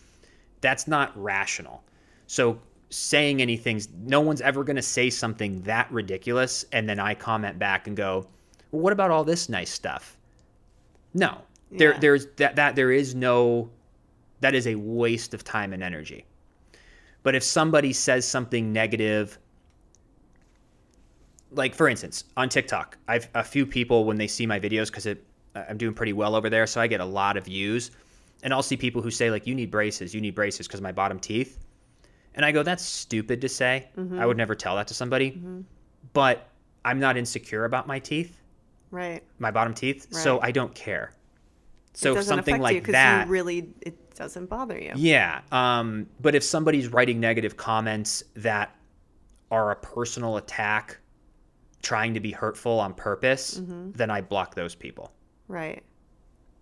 That's not rational. So saying anything, no one's ever going to say something that ridiculous and then I comment back and go, "Well, what about all this nice stuff?" No. There Yeah. there's that that there is no that is a waste of time and energy. But if somebody says something negative like for instance, on TikTok, I've a few people when they see my videos it I'm doing pretty well over there, so I get a lot of views. And I'll see people who say like you need braces, you need braces cuz my bottom teeth. And I go that's stupid to say. Mm-hmm. I would never tell that to somebody. Mm-hmm. But I'm not insecure about my teeth Right. my bottom teeth, so I don't care. So something like that, you really it doesn't bother you. yeah. Um, but if somebody's writing negative comments that are a personal attack, trying to be hurtful on purpose, Mm-hmm. then I block those people. Right.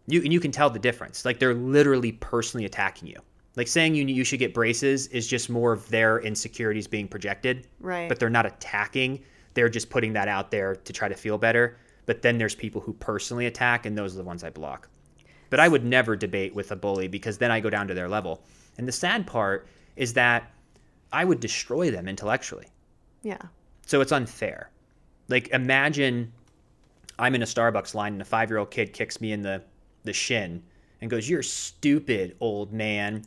You and you can tell the difference. Like they're literally personally attacking you. Like saying you you should get braces is just more of their insecurities being projected. Right. But they're not attacking. They're just putting that out there to try to feel better. But then there's people who personally attack, and those are the ones I block. But I would never debate with a bully because then I go down to their level. And the sad part is that I would destroy them intellectually. Yeah. So it's unfair. Like imagine I'm in a Starbucks line and a five year old kid kicks me in the, the shin and goes, You're stupid, old man.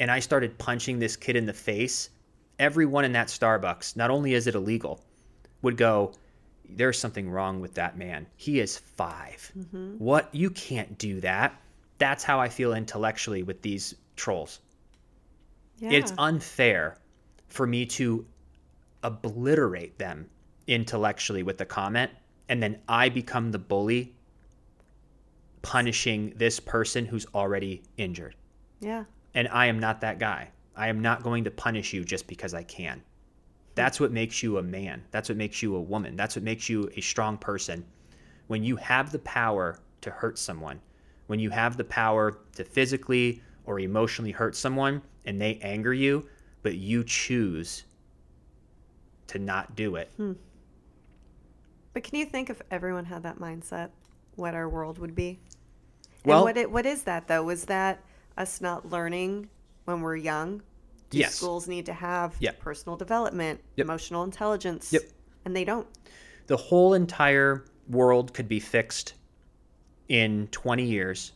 And I started punching this kid in the face. Everyone in that Starbucks, not only is it illegal, would go, There's something wrong with that man. He is 5 mm-hmm. What? You can't do that. That's how I feel intellectually with these trolls. Yeah. It's unfair for me to obliterate them intellectually with a comment and then I become the bully punishing this person who's already injured. yeah. And I am not that guy. I am not going to punish you just because I can. That's what makes you a man. That's what makes you a woman. That's what makes you a strong person. When you have the power to hurt someone, when you have the power to physically or emotionally hurt someone and they anger you, but you choose to not do it. Hmm. But can you think if everyone had that mindset, what our world would be? Well- and what it, what is that though? Was that us not learning when we're young? Do Yes. schools need to have Yep. personal development, Yep. emotional intelligence? Yep. And they don't. the whole entire world could be fixed in 20 years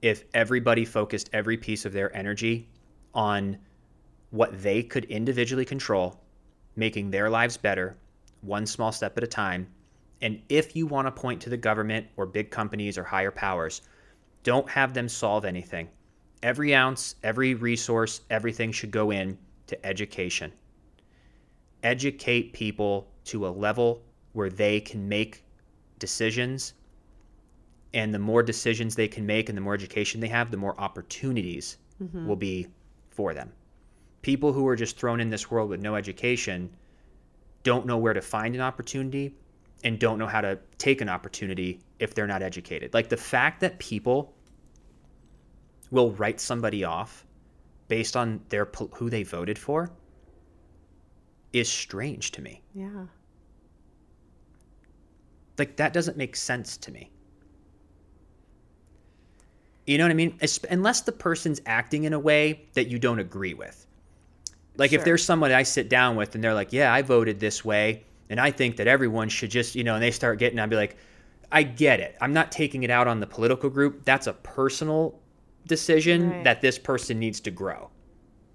if everybody focused every piece of their energy on what they could individually control, making their lives better, one small step at a time. And if you want to point to the government or big companies or higher powers, don't have them solve anything. Every ounce, every resource, everything should go in to education educate people to a level where they can make decisions and the more decisions they can make and the more education they have the more opportunities mm-hmm. will be for them people who are just thrown in this world with no education don't know where to find an opportunity and don't know how to take an opportunity if they're not educated like the fact that people will write somebody off based on their who they voted for is strange to me. Yeah. Like that doesn't make sense to me. You know what I mean? Es- Unless the person's acting in a way that you don't agree with. Like if there's someone I sit down with and they're like, "Yeah, I voted this way, and I think that everyone should just," you know, and they start getting, I'd be like, "I get it. I'm not taking it out on the political group. That's a personal decision Right. that this person needs to grow."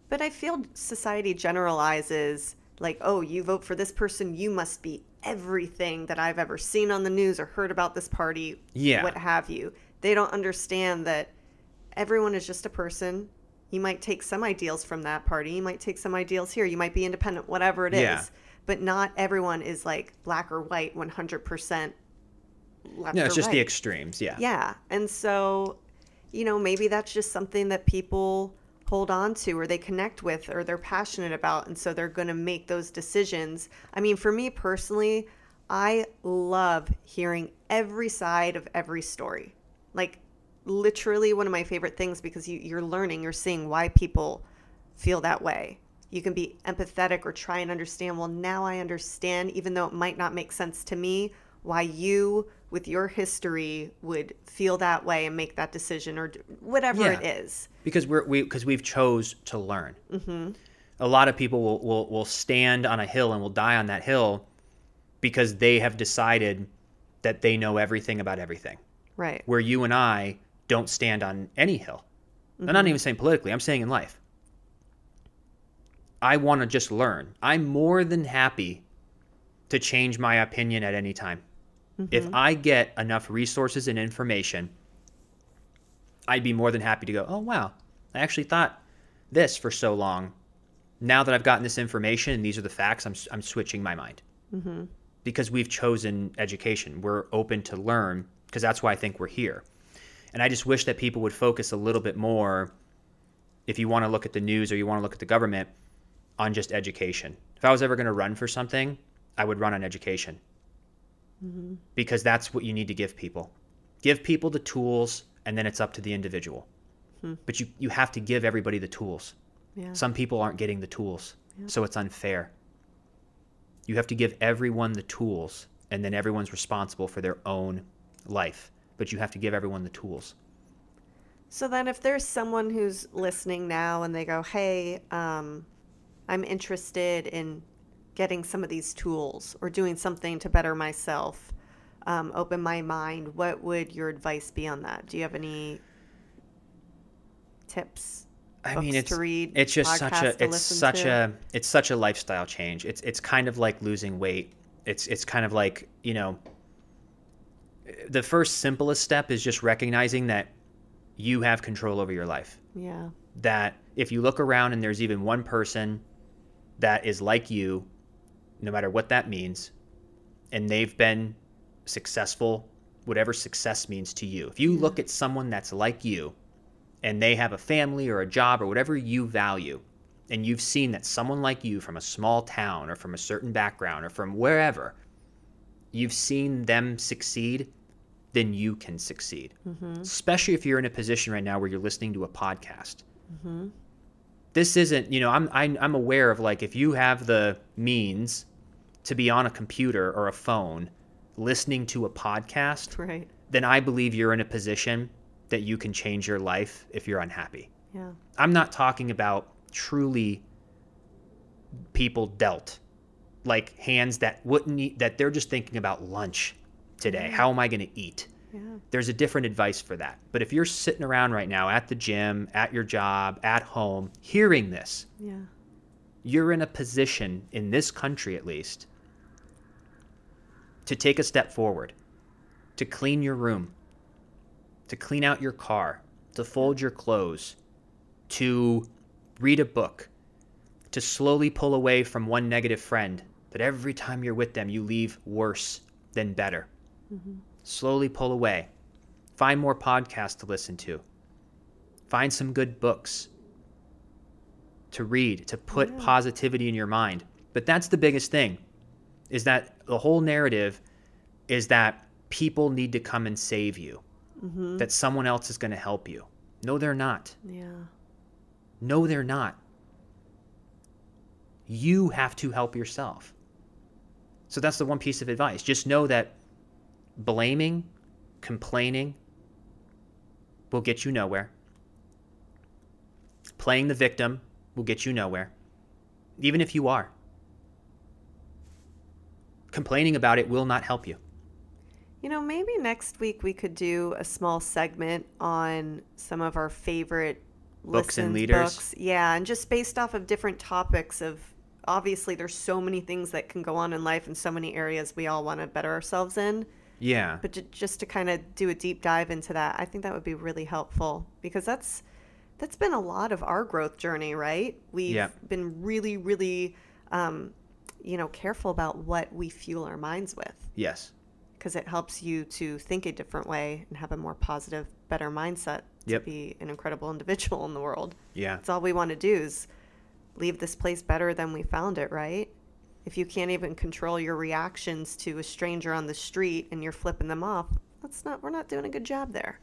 But I feel society generalizes like, oh, you vote for this person, you must be everything that I've ever seen on the news or heard about this party, Yeah. what have you. They don't understand that everyone is just a person. You might take some ideals from that party, you might take some ideals here, you might be independent, whatever it is. Yeah. But not everyone is like black or white 100% left No, it's just the extremes. Yeah. Yeah. And so, you know, maybe that's just something that people hold on to or they connect with or they're passionate about. And so they're going to make those decisions. I mean, for me personally, I love hearing every side of every story. Like, literally one of my favorite things because you, you're learning, you're seeing why people feel that way. You can be empathetic or try and understand. Well, now I understand, even though it might not make sense to me, why you, with your history, would feel that way and make that decision or whatever Yeah. it is. because we're we because we've chose to learn. Mm-hmm. A lot of people will, will will stand on a hill and will die on that hill because they have decided that they know everything about everything. Right. Where you and I don't stand on any hill. I'm not mm-hmm. even saying politically. I'm saying in life. I want to just learn. I'm more than happy to change my opinion at any time. If mm-hmm. I get enough resources and information, I'd be more than happy to go, oh, wow, I actually thought this for so long. Now that I've gotten this information and these are the facts, I'm, I'm switching my mind. Mm-hmm. Because we've chosen education. We're open to learn because that's why I think we're here. And I just wish that people would focus a little bit more, if you want to look at the news or you want to look at the government, on just education. If I was ever going to run for something, I would run on education mm-hmm. because that's what you need to give people. Give people the tools, and then it's up to the individual. Hmm. But you, you have to give everybody the tools. Yeah. Some people aren't getting the tools, so it's unfair. You have to give everyone the tools, and then everyone's responsible for their own life. But you have to give everyone the tools. So then, if there's someone who's listening now and they go, "Hey, um, I'm interested in getting some of these tools or doing something to better myself, um, open my mind," what would your advice be on that? Do you have any tips? I mean, it's to read, it's just such a it's such to? a it's such a lifestyle change. It's it's kind of like losing weight. It's it's kind of like you know. The first simplest step is just recognizing that you have control over your life. Yeah. That if you look around and there's even one person that is like you, no matter what that means, and they've been successful, whatever success means to you. If you look at someone that's like you and they have a family or a job or whatever you value, and you've seen that someone like you from a small town or from a certain background or from wherever, you've seen them succeed, then you can succeed. Mm-hmm. Especially if you're in a position right now where you're listening to a podcast. Mm-hmm. This isn't, you know, I'm, I'm I'm aware of like if you have the means to be on a computer or a phone listening to a podcast, Right. then I believe you're in a position that you can change your life if you're unhappy. Yeah. I'm not talking about truly people dealt like hands that wouldn't eat that they're just thinking about lunch today. How am I going to eat? Yeah. There's a different advice for that. But if you're sitting around right now at the gym, at your job, at home, hearing this, Yeah. you're in a position in this country at least to take a step forward, to clean your room, to clean out your car, to fold your clothes, to read a book, to slowly pull away from one negative friend that every time you're with them you leave worse than better. Slowly pull away. Find more podcasts to listen to. Find some good books to read, to put Yeah. positivity in your mind. But that's the biggest thing is that the whole narrative is that people need to come and save you, Mm-hmm. that someone else is going to help you. No, they're not. Yeah. No, they're not. You have to help yourself. So that's the one piece of advice. Just know that blaming, complaining will get you nowhere. Playing the victim will get you nowhere, even if you are. Complaining about it will not help you. You know, maybe next week we could do a small segment on some of our favorite Books and listens, leaders? Books. Yeah, and just based off of different topics of obviously there's so many things that can go on in life and so many areas we all want to better ourselves in. Yeah. But ju- just to kind of do a deep dive into that, I think that would be really helpful because that's that's been a lot of our growth journey, right? We've Yeah. been really, really, um, you know, careful about what we fuel our minds with Yes. because it helps you to think a different way and have a more positive, better mindset Yep. to be an incredible [laughs] individual in the world. Yeah. That's all we want to do is leave this place better than we found it, right? If you can't even control your reactions to a stranger on the street and you're flipping them off, that's not we're not doing a good job there.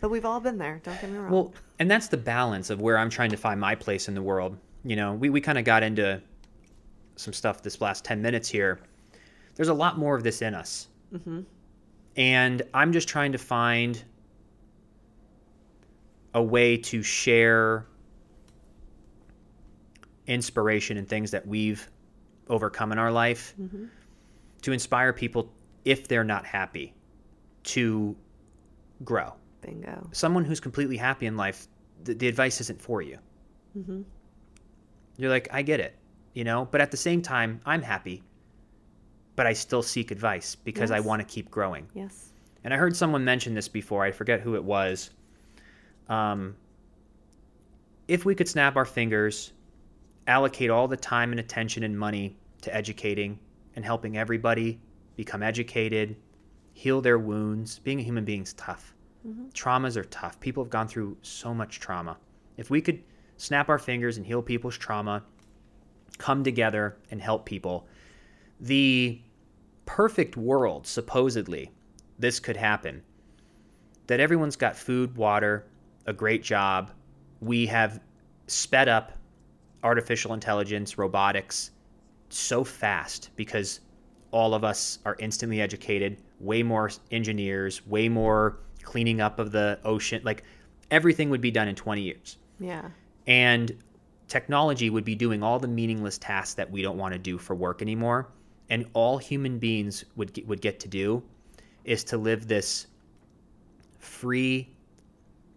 But we've all been there, don't get me wrong. Well, and that's the balance of where I'm trying to find my place in the world. You know, we, we kind of got into some stuff this last 10 minutes here. There's a lot more of this in us. mm-hmm. And I'm just trying to find a way to share inspiration and things that we've overcome in our life Mhm. to inspire people if they're not happy to grow. Bingo. Someone who's completely happy in life, the, the advice isn't for you. Mm-hmm. You're like, I get it, you know, but at the same time, I'm happy, but I still seek advice because I want to keep growing. Yes. And I heard someone mention this before. I forget who it was. Um, if we could snap our fingers, allocate all the time and attention and money to educating and helping everybody become educated, heal their wounds, being a human being is tough. Mhm. Traumas are tough. People have gone through so much trauma. If we could snap our fingers and heal people's trauma, come together and help people, the perfect world, supposedly, this could happen. That everyone's got food, water, a great job. We have sped up artificial intelligence, robotics so fast because all of us are instantly educated, way more engineers, way more cleaning up of the ocean. Like everything would be done in 20 years. Yeah. And technology would be doing all the meaningless tasks that we don't want to do for work anymore. And all human beings would get, would get to do is to live this free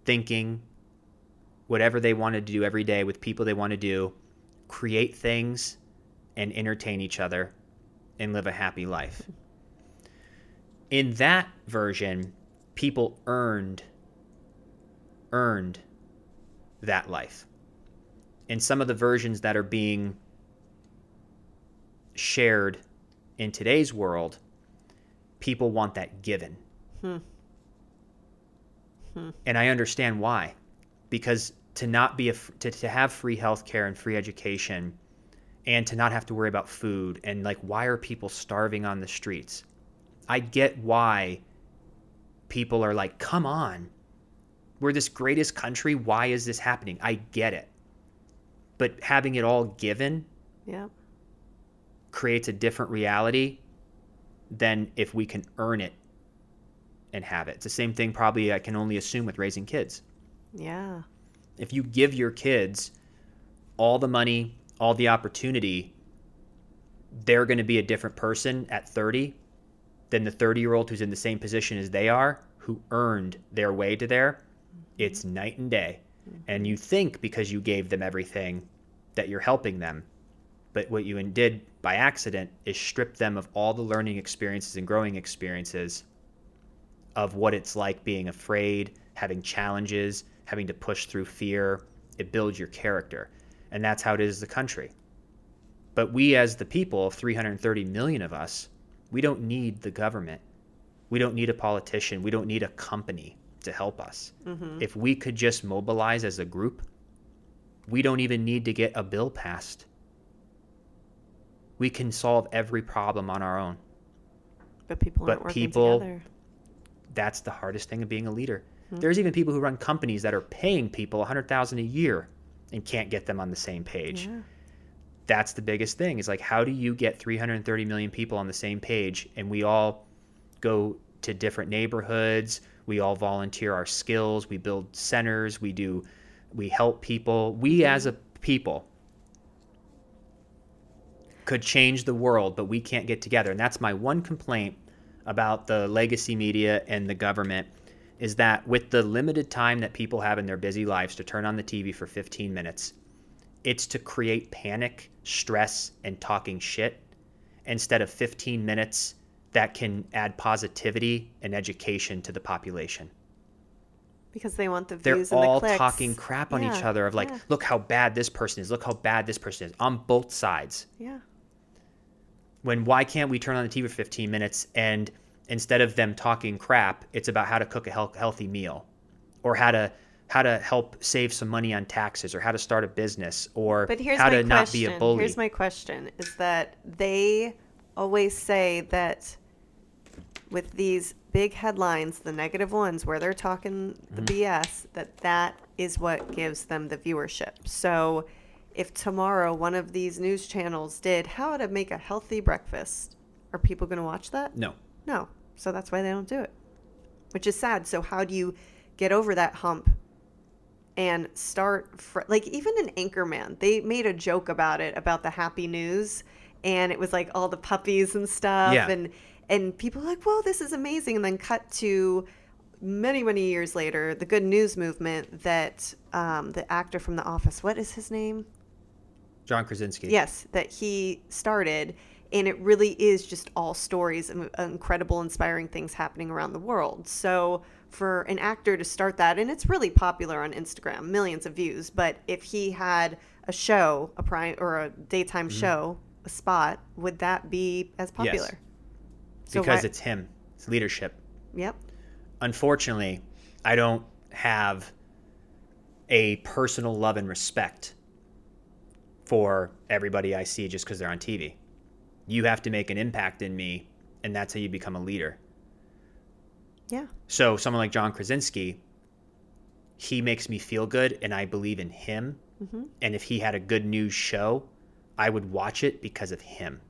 thinking, whatever they wanted to do every day with people they want to do, create things and entertain each other and live a happy life. In that version, people earned earned that life. In some of the versions that are being shared in today's world, people want that given. Hmm. Hmm. And I understand why. Because to not be a, to, to have free healthcare and free education and to not have to worry about food and like why are people starving on the streets? I get why people are like, "Come on. We're this greatest country. Why is this happening?" I get it. But having it all given Yeah. creates a different reality than if we can earn it and have it. It's the same thing probably I can only assume with raising kids. Yeah. If you give your kids all the money, all the opportunity, they're going to be a different person at 30 than the 30 year old who's in the same position as they are, who earned their way to there. It's night and day. And you think because you gave them everything that you're helping them. But what you did by accident is strip them of all the learning experiences and growing experiences of what it's like being afraid, having challenges, having to push through fear. It builds your character. And that's how it is the country. But we, as the people, 330 million of us, we don't need the government. We don't need a politician. We don't need a company to help us. Mm-hmm. If we could just mobilize as a group, we don't even need to get a bill passed. We can solve every problem on our own. But people But aren't working people- together. That's the hardest thing of being a leader. Mhm. There's even people who run companies that are paying people 100,000 a year and can't get them on the same page. Yeah. that's the biggest thing is like how do you get 330 million people on the same page and we all go to different neighborhoods we all volunteer our skills we build centers we do we help people we as a people could change the world but we can't get together and that's my one complaint about the legacy media and the government is that with the limited time that people have in their busy lives to turn on the TV for 15 minutes it's to create panic, stress, and talking shit instead of 15 minutes that can add positivity and education to the population. Because they want the views. They're all the talking crap on each other of like, yeah. look how bad this person is, look how bad this person is on both sides. Yeah. When why can't we turn on the TV for 15 minutes and instead of them talking crap, it's about how to cook a healthy meal or how to how to help save some money on taxes or how to start a business or But here's how to question. not be a bully. Here's my question is that they always say that with these big headlines, the negative ones where they're talking the Mm-hmm. BS, that that is what gives them the viewership. So if tomorrow one of these news channels did how to make a healthy breakfast, are people going to watch that? no. No. So that's why they don't do it, which is sad. So how do you get over that hump and start fr- like even an Anchorman? They made a joke about it about the happy news, and it was like all the puppies and stuff, Yeah. and and people were like, "Whoa, this is amazing!" And then cut to many many years later, the good news movement that um, the actor from The Office, what is his name? John Krasinski. Yes, that he started. And it really is just all stories of incredible, inspiring things happening around the world. So for an actor to start that, and it's really popular on Instagram, millions of views. But if he had a show, a prime or a daytime mm-hmm. show, a spot, would that be as popular? So because why- it's him. It's leadership. Yep. Unfortunately, I don't have a personal love and respect for everybody I see just because they're on TV. You have to make an impact in me, and that's how you become a leader. Yeah. So, someone like John Krasinski, he makes me feel good, and I believe in him. Mm-hmm. And if he had a good news show, I would watch it because of him.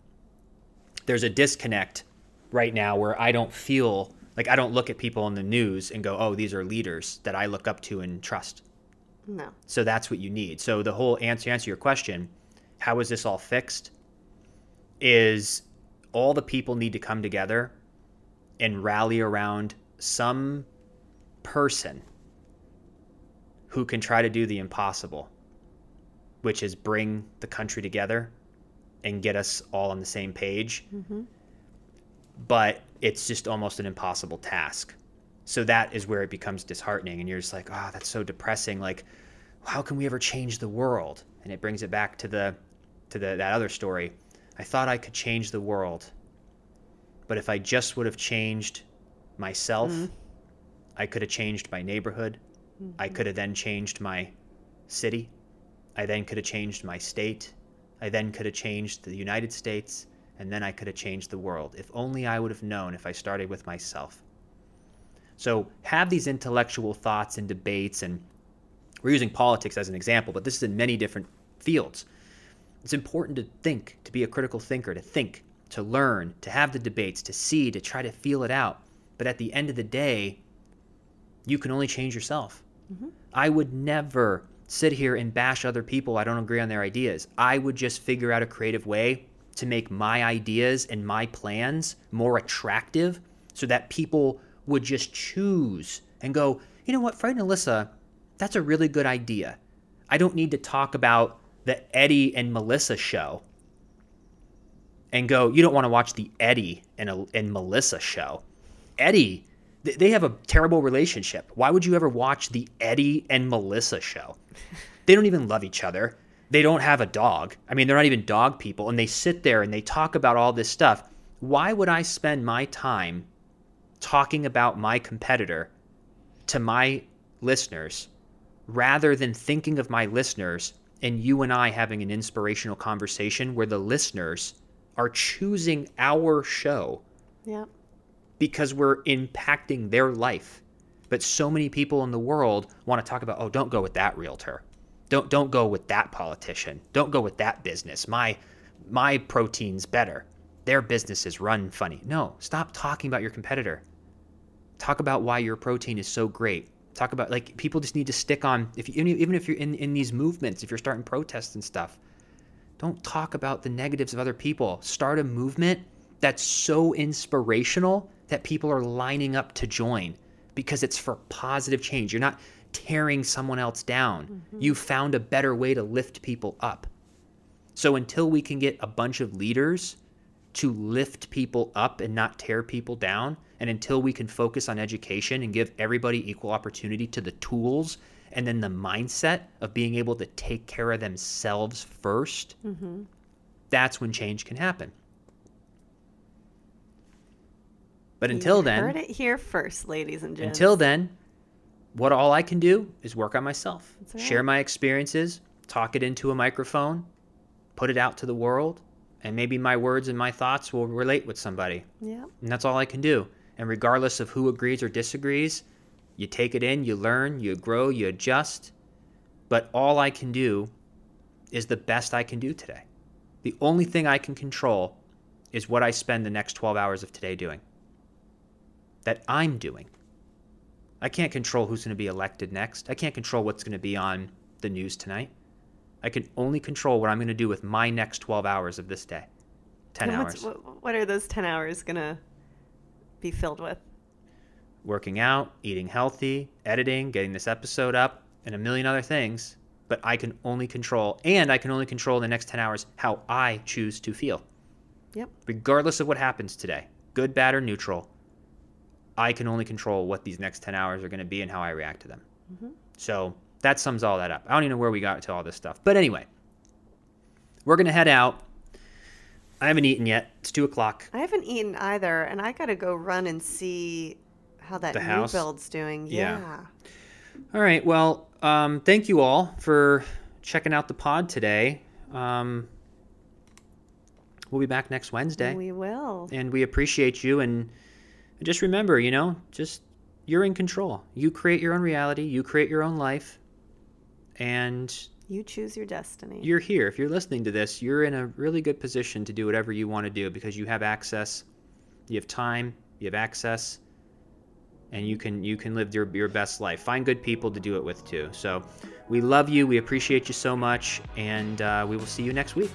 There's a disconnect right now where I don't feel like I don't look at people in the news and go, oh, these are leaders that I look up to and trust. No. So that's what you need. So the whole answer answer your question, how is this all fixed? Is all the people need to come together and rally around some person who can try to do the impossible, which is bring the country together and get us all on the same page. Mm-hmm. But it's just almost an impossible task. So that is where it becomes disheartening, and you're just like, oh, that's so depressing. Like, how can we ever change the world? And it brings it back to the to the that other story. I thought I could change the world, but if I just would have changed myself, mm-hmm. I could have changed my neighborhood. I mm-hmm. could have then changed my city. I then could have changed my state. I then could have changed the United States, and then I could have changed the world. If only I would have known if I started with myself. So have these intellectual thoughts and debates, and we're using politics as an example, but this is in many different fields. It's important to think, to be a critical thinker, to think, to learn, to have the debates, to see, to try to feel it out. But at the end of the day, you can only change yourself. Mm-hmm. I would never sit here and bash other people I don't agree on their ideas. I would just figure out a creative way to make my ideas and my plans more attractive so that people would just choose and go, you know what, Fred and Alyssa, that's a really good idea. I don't need to talk about the Eddie and Melissa show and go, you don't want to watch the Eddie and, and Melissa show. Eddie, th- they have a terrible relationship. Why would you ever watch the Eddie and Melissa show? They don't even love each other. They don't have a dog. I mean, they're not even dog people. And they sit there and they talk about all this stuff. Why would I spend my time talking about my competitor to my listeners rather than thinking of my listeners and you and I having an inspirational conversation where the listeners are choosing our show Yep. because we're impacting their life. But so many people in the world want to talk about, oh, don't go with that realtor. Don't don't go with that politician. Don't go with that business. My my protein's better. Their business is run funny. No, stop talking about your competitor. Talk about why your protein is so great. Talk about like people just need to stick on if you, even if you're in in these movements, if you're starting protests and stuff, don't talk about the negatives of other people. Start a movement that's so inspirational that people are lining up to join because it's for positive change. You're not tearing someone else down. Mm-hmm. You found a better way to lift people up. So until we can get a bunch of leaders to lift people up and not tear people down, and until we can focus on education and give everybody equal opportunity to the tools and then the mindset of being able to take care of themselves 1st mm-hmm. that's when change can happen. But until you then, heard it here first, ladies and gents. Until then, what all I can do is work on myself, right. share my experiences, talk it into a microphone, put it out to the world, and maybe my words and my thoughts will relate with somebody. Yeah. And that's all I can do. And regardless of who agrees or disagrees, you take it in, you learn, you grow, you adjust. But all I can do is the best I can do today. The only thing I can control is what I spend the next 12 hours of today doing. That I'm doing. I can't control who's going to be elected next. I can't control what's going to be on the news tonight. I can only control what I'm going to do with my next 12 hours of this day. 10 hours. What are those 10 hours going to be filled with? Working out, eating healthy, editing, getting this episode up, and a million other things. But I can only control, and I can only control in the next 10 hours how I choose to feel. Yep. Regardless of what happens today, good, bad, or neutral, I can only control what these next 10 hours are going to be and how I react to them. Mm-hmm. So that sums all that up. I don't even know where we got to all this stuff. But anyway, we're going to head out. I haven't eaten yet. It's 2 o'clock. I haven't eaten either, and I got to go run and see how that the new house? build's doing. Yeah. yeah. All right. Well, um, thank you all for checking out the pod today. Um, we'll be back next Wednesday. We will. And we appreciate you and just remember, you know, just you're in control. You create your own reality, you create your own life, and you choose your destiny. You're here. If you're listening to this, you're in a really good position to do whatever you want to do because you have access, you have time, you have access, and you can you can live your your best life. Find good people to do it with too. So, we love you. We appreciate you so much, and uh, we will see you next week.